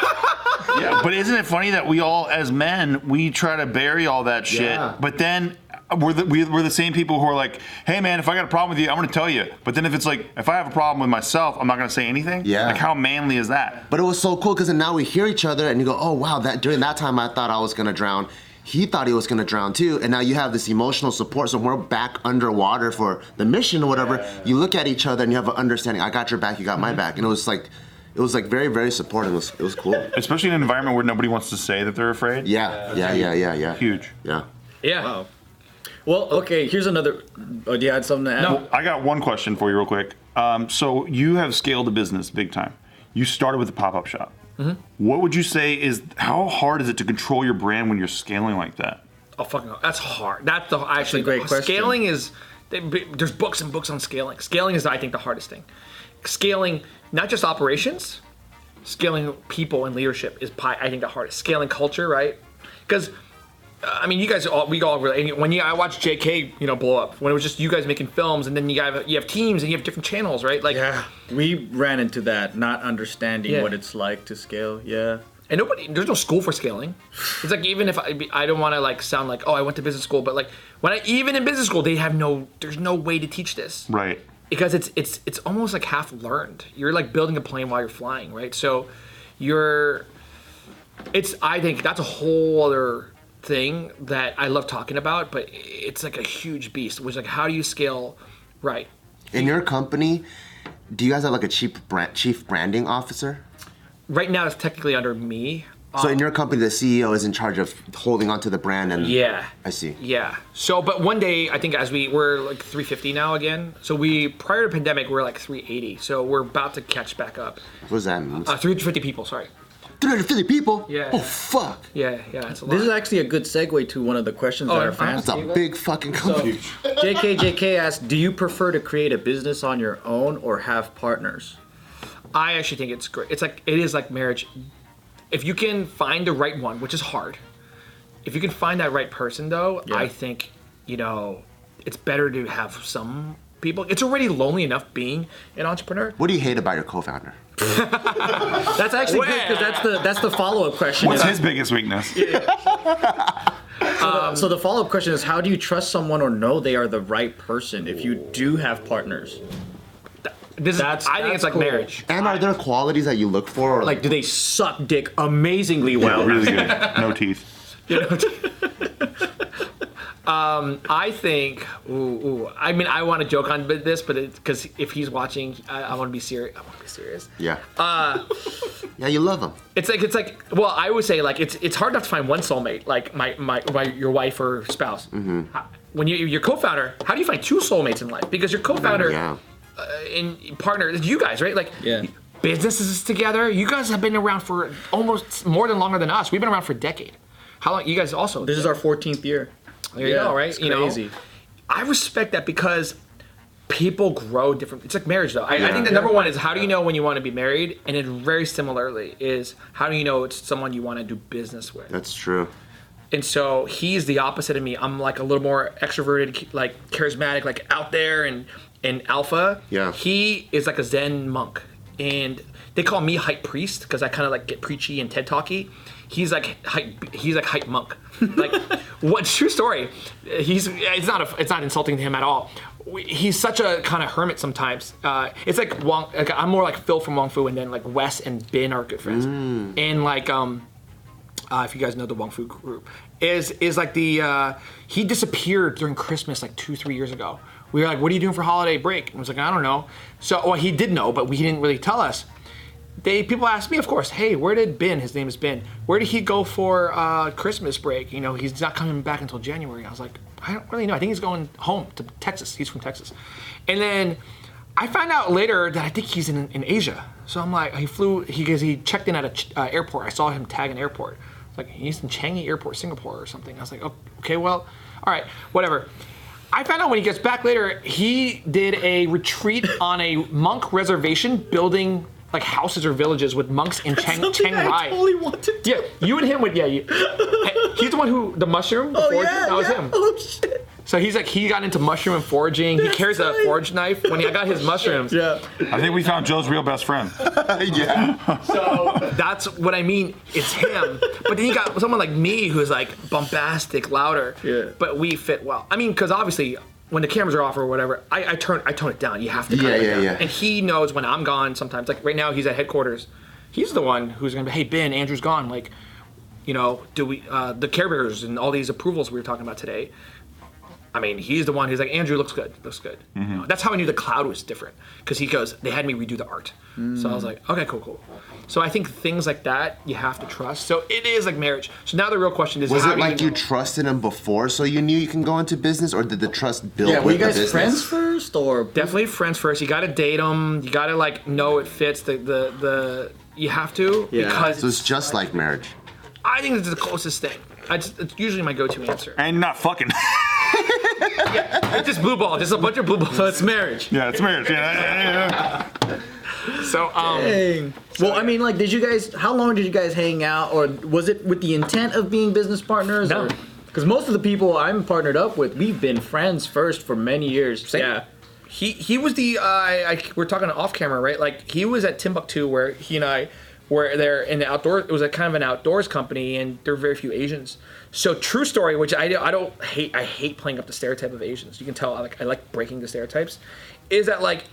Yeah, but isn't it funny that we all, as men, we try to bury all that shit, Yeah. but then we're the, we- we're the same people who are like, hey man, if I got a problem with you, I'm gonna tell you. But then if it's like, if I have a problem with myself, I'm not gonna say anything. Yeah. Like how manly is that? but it was so cool because now we hear each other and you go, oh wow, that during that time I thought I was gonna drown. He thought he was gonna drown too, and now you have this emotional support. So when we're back underwater for the mission or whatever, you look at each other and you have an understanding. I got your back, you got my mm-hmm. back, and it was like, it was like very very supportive. It was it was cool. Especially in an environment where nobody wants to say that they're afraid. Yeah, yeah, yeah, yeah, yeah. Huge. Yeah. Yeah. Wow. Well, okay. Here's another. Oh, do you had something to add? No. I got one question for you, real quick. Um, so you have scaled a business big time. You started with a pop-up shop. Mm-hmm. What would you say is how hard is it to control your brand when you're scaling like that? Oh fucking! That's hard. That's the actually great the- question. Scaling is they- there's books and books on scaling. Scaling is I think the hardest thing. Scaling not just operations, scaling people and leadership is I think the hardest. Scaling culture, right? Because I mean, you guys all we all really when you I watched JK, you know, blow up when it was just you guys making films, and then you have you have teams and you have different channels, right? Like, We ran into that, not understanding Yeah. what it's like to scale. Yeah. and nobody there's no school for scaling it's like even if i, I don't want to like sound like oh i went to business school but like when i even in business school they have no there's no way to teach this Right. because it's it's it's almost like half learned you're like building a plane while you're flying right so you're it's i think that's a whole other thing that i love talking about but it's like a huge beast which like how do you scale right In your company, do you guys have like a chief brand, chief branding officer? right now it's technically under me So in your company, the CEO is in charge of holding onto the brand and Yeah. I see. Yeah. So, but one day, I think as we we're like 350 now again. So we prior to pandemic we are like 380. So we're about to catch back up. What does that mean? Uh, 350 people. Sorry. 350 people? Yeah. Oh fuck. Yeah. Yeah. That's a lot. This is actually a good segue to one of the questions Oh, that our and fans That's a big fucking company. JK JK asked, "Do you prefer to create a business on your own or have partners?" I actually think it's great. It's like it is like marriage. If you can find the right one, which is hard. If you can find that right person, though, Yeah. I think you know it's better to have some people. It's already lonely enough being an entrepreneur. What do you hate about your co-founder? That's actually good because that's the that's the follow up question. What's is- his biggest weakness? Um, so the follow up question is, how do you trust someone or know they are the right person if you do have partners? This That's- is, I think that's it's like cool. marriage. And are there qualities that you look for? Or Like, do they suck dick amazingly well? really good. No teeth. You know? Um, I think. Ooh, ooh. I mean, I want to joke on this, but because if he's watching, I, I want to be serious. I want to be serious. yeah. Uh, yeah, you love him. It's like it's like. Well, I would say like it's it's hard enough to find one soulmate, like my my, my your wife or spouse. How- When you your co-founder, how do you find two soulmates in life? Because your co-founder Yeah. and partner you guys, right? Like Yeah. businesses together. You guys have been around for almost more than longer than us. We've been around for a decade. How long? You guys also. This is our 14th year. There you Yeah, go, right? it's you crazy. know, I respect that because people grow different. It's like marriage, though. I, I think the number one is how do you know when you want to be married, and it very similarly is how do you know it's someone you want to do business with. That's true. And so he's the opposite of me. I'm like a little more extroverted, like charismatic, like out there and and alpha. Yeah. He is like a Zen monk, and they call me hype priest because I kind of like get preachy and TED talky. He's like hype. He's like hype monk. Like what? True story. He's it's not a, it's not insulting to him at all. He's such a kind of hermit sometimes. Uh, it's like Wong. Like I'm more like Phil from Wong Fu, and then like Wes and Ben are good friends. And like um, uh, if you guys know the Wong Fu group, is is like the uh, he disappeared during Christmas like two three years ago. We were like, "What are you doing for holiday break?" And I was like, "I don't know." So well, he did know, but we didn't really tell us. they people ask me, of course, hey, where did Ben? His name is Ben. Where did he go for uh, Christmas break? You know, he's not coming back until January. I was like, I don't really know. I think he's going home to Texas. He's from Texas, and then I found out later that I think he's in, in Asia. So I'm like, he flew. He he checked in at a uh, airport. I saw him tag an airport. Like he's in Changi Airport, Singapore, or something. I was like, oh, okay, well, all right, whatever. I found out when he gets back later, he did a retreat on a monk reservation, building like houses or villages with monks in Chiang, Something Chiang I Rai. totally wanted to. Yeah, you and him would. Yeah, you, he's the one who the mushroom. The Oh yeah, that was yeah. him. Oh shit. So he's like he got into mushroom and foraging. He That's carries a right. forage knife. When he got his mushrooms, Yeah. I think we found Joe's real best friend. yeah. So that's what I mean. It's him. But then you got someone like me who's like bombastic, louder. Yeah. But we fit well. I mean, because obviously when the cameras are off or whatever, I, I turn I tone it down. You have to. Yeah, it yeah, down. yeah. And he knows when I'm gone. Sometimes, like right now, he's at headquarters. He's the one who's gonna be, hey Ben, Andrew's gone. Like, you know, do we uh, the Care Bears and all these approvals we were talking about today. I mean, he's the one who's like, Andrew looks good, looks good. You know, that's how I knew the cloud was different because he goes, they had me redo the art. So I was like, okay, cool, cool. So I think things like that you have to trust. So it is like marriage. So now the real question is, Was it like you know? trusted him before, so you knew you can go into business, or did the trust build Yeah. Were with you guys business? friends first or? Definitely friends first. You got to date them. You got to like know it fits. The the the you have to Yeah. because So it's just like marriage. I think it's the closest thing. I just, it's usually my go-to answer. And not fucking. It's just blue ball, just a bunch of blue balls. So it's marriage. yeah, it's marriage. Yeah, yeah, yeah. So um, Dang. Well, I mean, like, did you guys? How long did you guys hang out, or was it with the intent of being business partners? No. Because most of the people I'm partnered up with, we've been friends first for many years. Same. Yeah. he he was the uh, I, I we're talking off camera right like he was at Timbuk2 where he and I were there in the outdoor it was a kind of an outdoors company and there were very few Asians so true story which I, I don't hate I hate playing up the stereotype of Asians. You can tell I like I like breaking the stereotypes. Is that like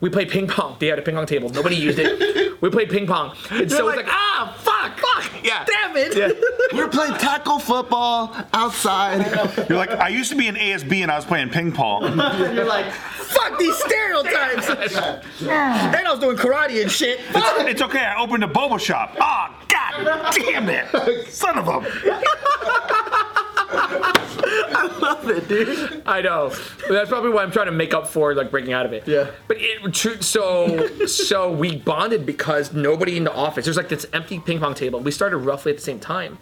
we played ping pong. They had a ping pong table. Nobody used it. We played ping pong. And so like, it's like ah fuck! Fuck yeah Damn it! yeah We were playing tackle football outside. You're like, I used to be in ASB and I was playing ping pong. You're like, fuck these stereotypes. and I was doing karate and shit. It's okay, I opened a boba shop. Ah, god damn it. Son of a. I love it, dude. I know. But that's probably why I'm trying to make up for like breaking out of it. Yeah. But it. So so we bonded because nobody in the office. There's like this empty ping pong table. We started roughly at the same time,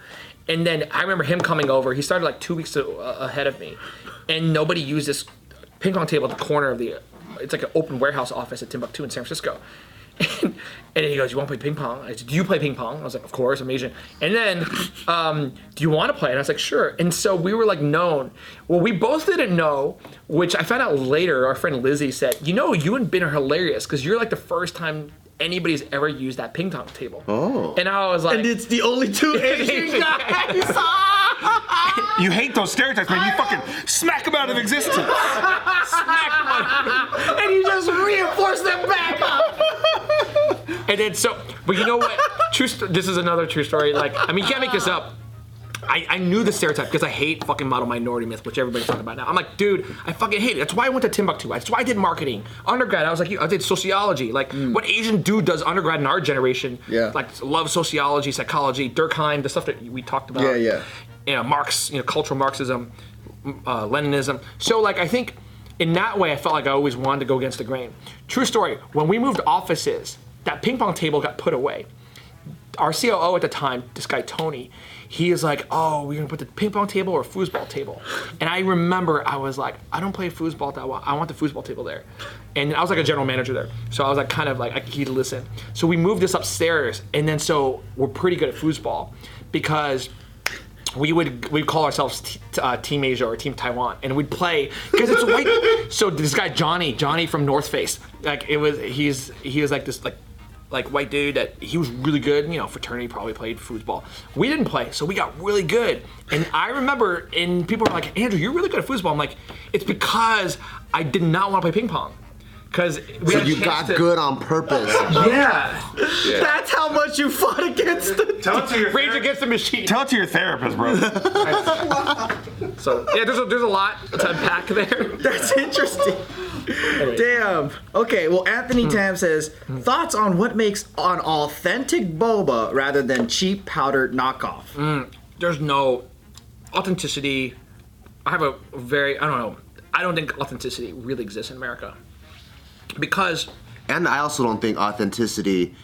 and then I remember him coming over. He started like two weeks a- uh, ahead of me, and nobody used this ping pong table at the corner of the. It's like an open warehouse office at Timbuk2 in San Francisco. And, and he goes, "You want to play ping pong?" I said, "Do you play ping pong?" I was like, "Of course, I'm Asian." And then, um, "Do you want to play?" And I was like, "Sure." And so we were like known. Well, we both didn't know, which I found out later. Our friend Lizzie said, "You know, you and Ben are hilarious because you're like the first time anybody's ever used that ping pong table." Oh. And I was like, And it's the only two Asian guys. You hate those stereotypes, man. You fucking smack them out of existence. Smack them. and you just reinforce them back up. and then so, but you know what? True. St- this is another true story. Like, I mean, you can't make this up. I, I knew the stereotype because I hate fucking model minority myth, which everybody's talking about now. I'm like, dude, I fucking hate it. That's why I went to Timbuk2. That's why I did marketing. Undergrad, I was like, you- I did sociology. Like, mm. what Asian dude does undergrad in our generation? Yeah. Like, love sociology, psychology, Durkheim, the stuff that we talked about. Yeah, yeah. You know, Marx, you know, cultural Marxism, uh, Leninism. So, like, I think in that way, I felt like I always wanted to go against the grain. True story. When we moved offices, that ping pong table got put away our COO at the time, this guy Tony, he is like, "Oh, we're gonna put the ping pong table or foosball table." And I remember I was like, "I don't play foosball that well. I want the foosball table there." And I was like a general manager there, so I was like kind of like he'd listen. So we moved this upstairs, and then so we're pretty good at foosball because we would we'd call ourselves t- uh, Team Asia or Team Taiwan, and we'd play because it's white. so this guy Johnny, Johnny from North Face, like it was he's he was like this like like white dude that he was really good. You know, fraternity probably played foosball. We didn't play, so we got really good. And I remember, and people were like, "Andrew, you're really good at foosball." I'm like, "It's because I did not want to play ping pong." Because we So had you got to- good on purpose. Yeah. That's how much you fought against the. Tell it to your Rage against the machine. Tell it to your therapist, bro. So yeah, there's a, there's a lot to unpack there. That's interesting. Damn. Okay, well, Anthony hmm. Tam says thoughts on what makes an authentic boba rather than cheap powdered knockoff. Hmm. There's no authenticity. I have a very I don't know. I don't think authenticity really exists in America because And I also don't think authenticity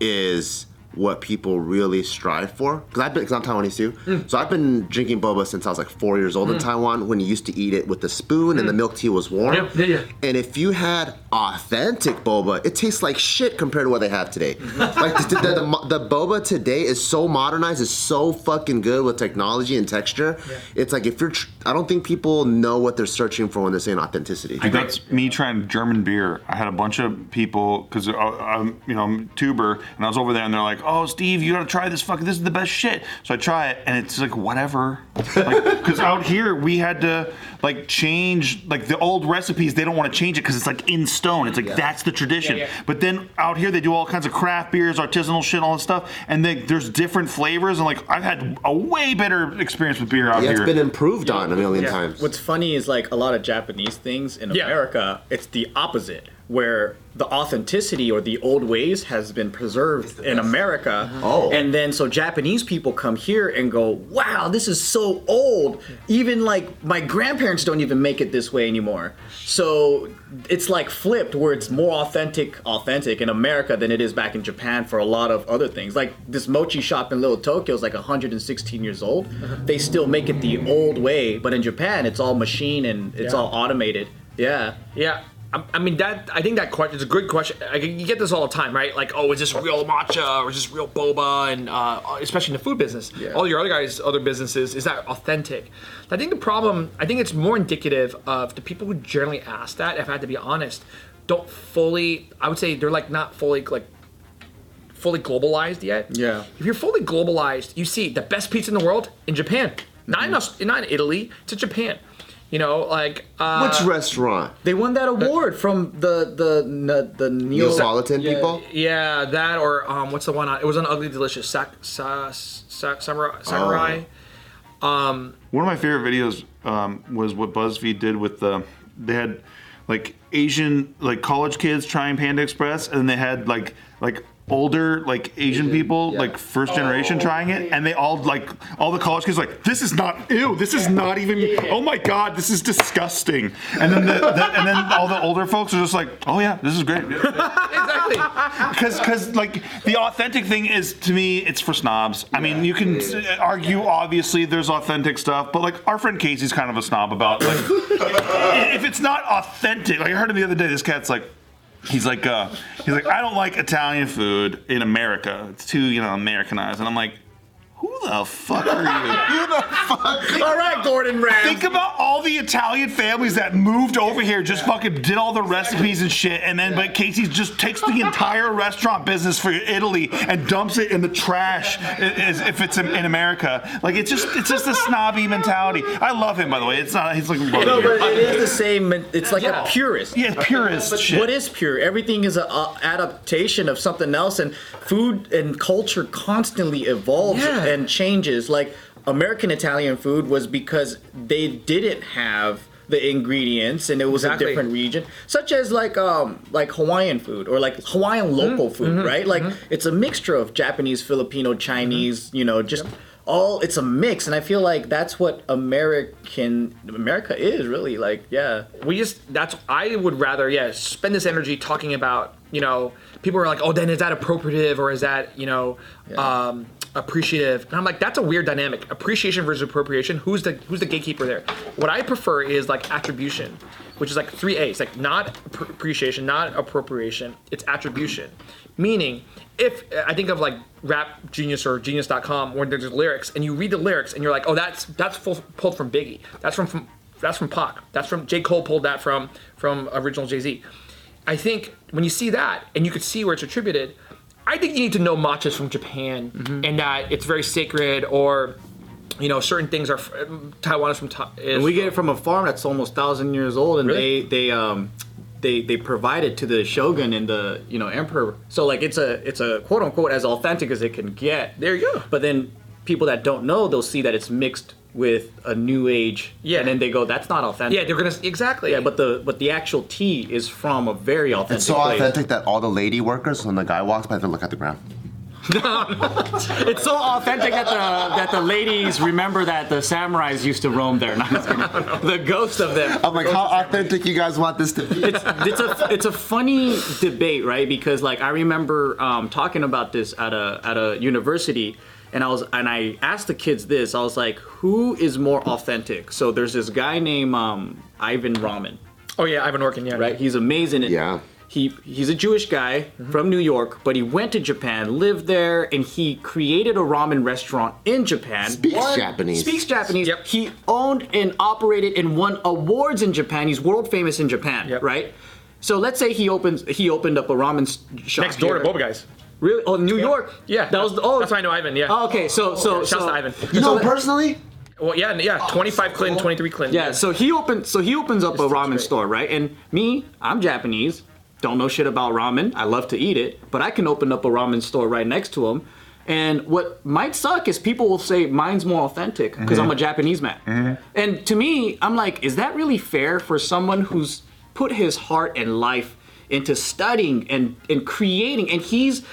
is what people really strive for. Because I've been, because I'm Taiwanese too. Mm. So I've been drinking boba since I was like four years old in Taiwan when you used to eat it with the spoon and the milk tea was warm. Mm. Yeah, yeah, yeah. And if you had authentic boba, it tastes like shit compared to what they have today. Mm-hmm. like the, the, the, the boba today is so modernized, it's so fucking good with technology and texture. Yeah. It's like if you're, tr- I don't think people know what they're searching for when they're saying authenticity. Dude, that's me trying German beer. I had a bunch of people because I'm, you know, I'm tuber, and I was over there, and they're like, "Oh, Steve, you gotta try this. Fucking, this is the best shit." So I try it, and it's like whatever. Because out here we had to like change like the old recipes. They don't want to change it because it's like in stone. It's like that's the tradition. Yeah, yeah. But then out here they do all kinds of craft beers, artisanal shit, all this stuff, and they, there's different flavors. And like I've had a way better experience with beer out yeah, here. it's been improved on a million Yeah. times. What's funny is like a lot of Japanese things in Yeah. America, it's the opposite, where the authenticity or the old ways has been preserved in America. Oh. And then so Japanese people come here and go, wow, this is so old. Even like my grandparents don't even make it this way anymore. So it's like flipped where it's more authentic, authentic in America than it is back in Japan for a lot of other things. Like this mochi shop in Little Tokyo is like 116 years old. They still make it the old way, but in Japan it's all machine and it's Yeah. all automated. Yeah. Yeah. I I mean that. I think that question is a good question. I, you get this all the time, right? Like, oh, is this real matcha or is this real boba? And uh, especially in the food business, Yeah. all your other guys, other businesses, is that authentic? I think the problem. I think it's more indicative of the people who generally ask that. If I had to be honest, don't fully. I would say they're like not fully like fully globalized yet. Yeah. If you're fully globalized, you see the best pizza in the world in Japan, not in Aus- not in Italy, to Japan. You know, like uh, Which restaurant? They won that award from the the the, the Neo Neapolitan yeah. people? Yeah, that or um, what's the one? on- It was on Ugly Delicious. Sak, sa, sa, samurai. samurai. One of my favorite videos um, was what BuzzFeed did with the. They had like Asian like college kids trying Panda Express, and they had like like older like Asian people like first generation oh, trying it, and they all like all the college kids like this is not ew, this is not even oh my god, this is disgusting, and then the, the, and then all the older folks are just like oh yeah, this is great. exactly. because because like the authentic thing is to me it's for snobs. I mean you can argue obviously there's authentic stuff but like our friend casey's kind of a snob about like if it's not authentic like i heard him the other day this cat's like He's like, uh, he's like, I don't like Italian food in America. It's too, you know, Americanized. And I'm like, who the fuck are you? Who the fuck? All right, Gordon Ramsay. Think about all the Italian families that moved over here, just fucking did all the recipes and shit, and then but Casey's just takes the entire restaurant business for Italy and dumps it in the trash as if it's in, in America. Like it's just it's just a snobby mentality. I love him by the way. It's not he's like no, but it is the same. It's like Yeah. a purist. yeah, purist shit. What is pure? Everything is an adaptation of something else, and food and culture constantly evolves Yeah. And changes. Like American Italian food was because they didn't have the ingredients and it was Exactly. a different region. Such as like um like hawaiian food or like hawaiian local food right? Like it's a mixture of japanese filipino chinese you know just all it's a mix. And i feel like that's what american america is really. Like yeah. We just that's I would rather yeah spend this energy talking about you know people are like oh then is that appropriative or is that you know um, appreciative and I'm like that's a weird dynamic appreciation versus appropriation who's the who's the gatekeeper there what I prefer is like attribution which is like three A's like not appre- appreciation not appropriation it's attribution meaning if I think of like Rap Genius or Genius.com where there's lyrics and you read the lyrics and you're like oh that's that's full, pulled from Biggie that's from, from that's from Pac. That's from J. Cole pulled that from from original Jay Z. I think when you see that and you could see where it's attributed, I think you need to know matchas from Japan Mm-hmm. and that it's very sacred or you know certain things are Taiwan is from is And we get it from a farm that's almost thousand years old, and Really? they they um they they provide it to the shogun and the you know emperor. So like it's a it's a quote unquote as authentic as it can get. There you go. But then people that don't know, they'll see that it's mixed with a new age. Yeah. And then they go, that's not authentic. Yeah, they're gonna exactly. Yeah, but the but the actual tea is from a very authentic It's so place. authentic that all the lady workers, when the guy walks by, they look at the ground. No, It's so authentic that the that the ladies remember that the samurais used to roam there. No, I'm. The ghost of them. I'm like, how authentic you guys want this to be? it's it's a it's a funny debate, right? Because like I remember um, talking about this at a at a university, and I was and I asked the kids this. I was like, who is more authentic? So there's this guy named um, Ivan Ramen, oh yeah, Ivan Orkin. Yeah. right? He's amazing. At, Yeah. He he's a Jewish guy from New York, but he went to Japan, lived there, and he created a ramen restaurant in Japan. Speaks Japanese. Speaks Japanese. Yep. He owned and operated and won awards in Japan. He's world famous in Japan, Yep. right? So let's say he opens he opened up a ramen shop Next door to here. Boba Guys. Really? Oh, New York. Yeah. That was oh. That's why I know Ivan. Yeah. Oh, okay, so so Shouts so to Ivan. You know, personally, Well, yeah, yeah. 25 Clinton, 23 Clinton. Yeah, so he opens so he opens up a ramen great. store, right? And me, I'm Japanese, don't know shit about ramen. I love to eat it, but I can open up a ramen store right next to him. And what might suck is people will say mine's more authentic because I'm a mm-hmm. Japanese man. Mm-hmm. And to me, I'm like, is that really fair for someone who's put his heart and life into studying and, and creating and he's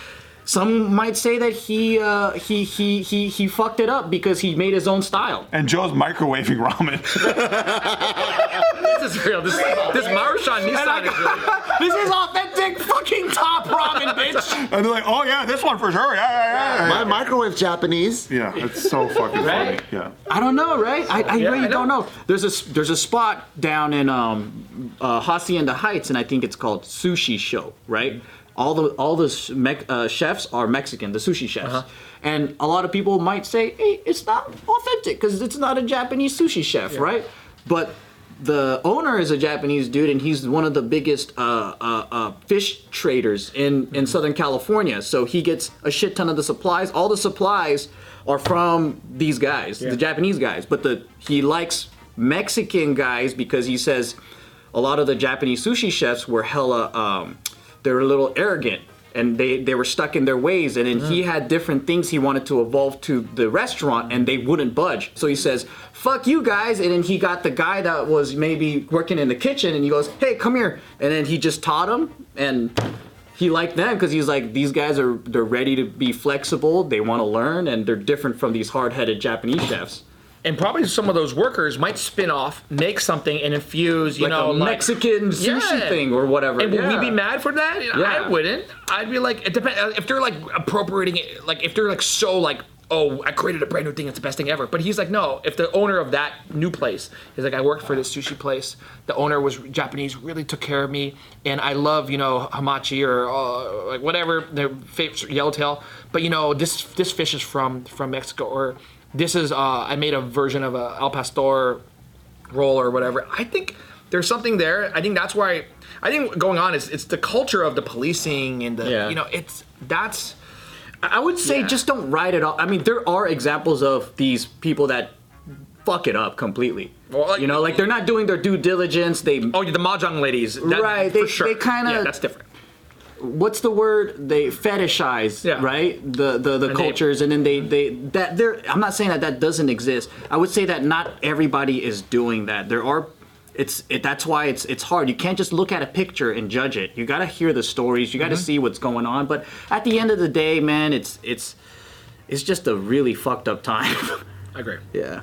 some might say that he uh, he, he he he fucked it up because he made his own style. And Joe's microwaving ramen. This is real. This, this Maruchan Nissan is really. this is authentic fucking top ramen, bitch. and they're like, oh yeah, this one for sure. Yeah, yeah, yeah. my microwave Japanese. Yeah, it's so fucking Right? funny. Yeah. I don't know, right? I, I Yeah, really I know. don't know. There's a there's a spot down in um, uh, Hacienda Heights, and I think it's called Sushi Show, right? All the all the mec- uh, chefs are Mexican, the sushi chefs, Uh-huh. and a lot of people might say, "Hey, it's not authentic because it's not a Japanese sushi chef, right?" But the owner is a Japanese dude, and he's one of the biggest uh, uh, uh, fish traders in, in Southern California. So he gets a shit ton of the supplies. All the supplies are from these guys, the Japanese guys. But the he likes Mexican guys because he says a lot of the Japanese sushi chefs were hella, um, they were a little arrogant. And they, they were stuck in their ways, and then he mm. had different things he wanted to evolve to the restaurant, and they wouldn't budge. So he says, "Fuck you guys!" And then he got the guy that was maybe working in the kitchen, and he goes, "Hey, come here!" And then he just taught him, and he liked them because he's like, these guys are they're ready to be flexible, they want to learn, and they're different from these hard-headed Japanese chefs. And probably some of those workers might spin off, make something, and infuse, you like know, a like- Mexican sushi Yeah. thing or whatever. And would yeah. we be mad for that? Yeah. I wouldn't. I'd be like, it depends. If they're like appropriating it, like if they're like so like, oh, I created a brand new thing, it's the best thing ever. But he's like, no. If the owner of that new place is like, I worked for this sushi place. The owner was Japanese, really took care of me, and I love you know hamachi or uh, like whatever their favorite yellowtail. But you know this this fish is from from Mexico or this is uh, I made a version of a al pastor roll or whatever. I think there's something there. I think that's why I think going on is it's the culture of the policing and the Yeah. you know it's that's I would say Yeah. just don't write it off. I mean, there are examples of these people that fuck it up completely. Well, like- you know, like they're not doing their due diligence. They oh the mahjong ladies that, Right, they- sure. they kinda- yeah that's different. What's the word? They fetishize Yeah. right? The the, the they- cultures and then they they that there i'm not saying that that doesn't exist. I would say that not everybody is doing that. There are it's it, that's why it's it's hard. You can't just look at a picture and judge it. You got to hear the stories. You got to mm-hmm. see what's going on. But at the end of the day man it's it's it's just a really fucked up time. I agree. yeah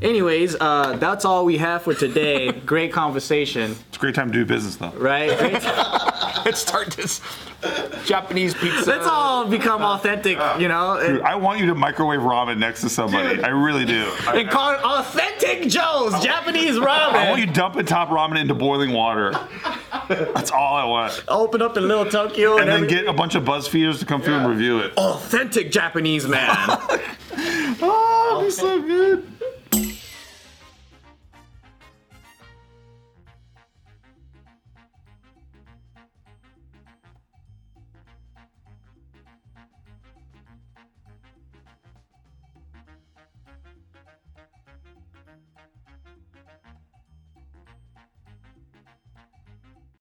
anyways uh that's all we have for today great conversation It's a great time to do business though. right Great- Let's start this Japanese pizza. let's all become authentic you know and- I want you to microwave ramen next to somebody. I really do. I, and call it authentic Joe's Japanese ramen. I want you ramen. dumping top ramen into boiling water. That's all I want. Open up the little Tokyo and, And then get a bunch of BuzzFeeders to come through and review it. authentic Japanese man. Oh, it'd be so good.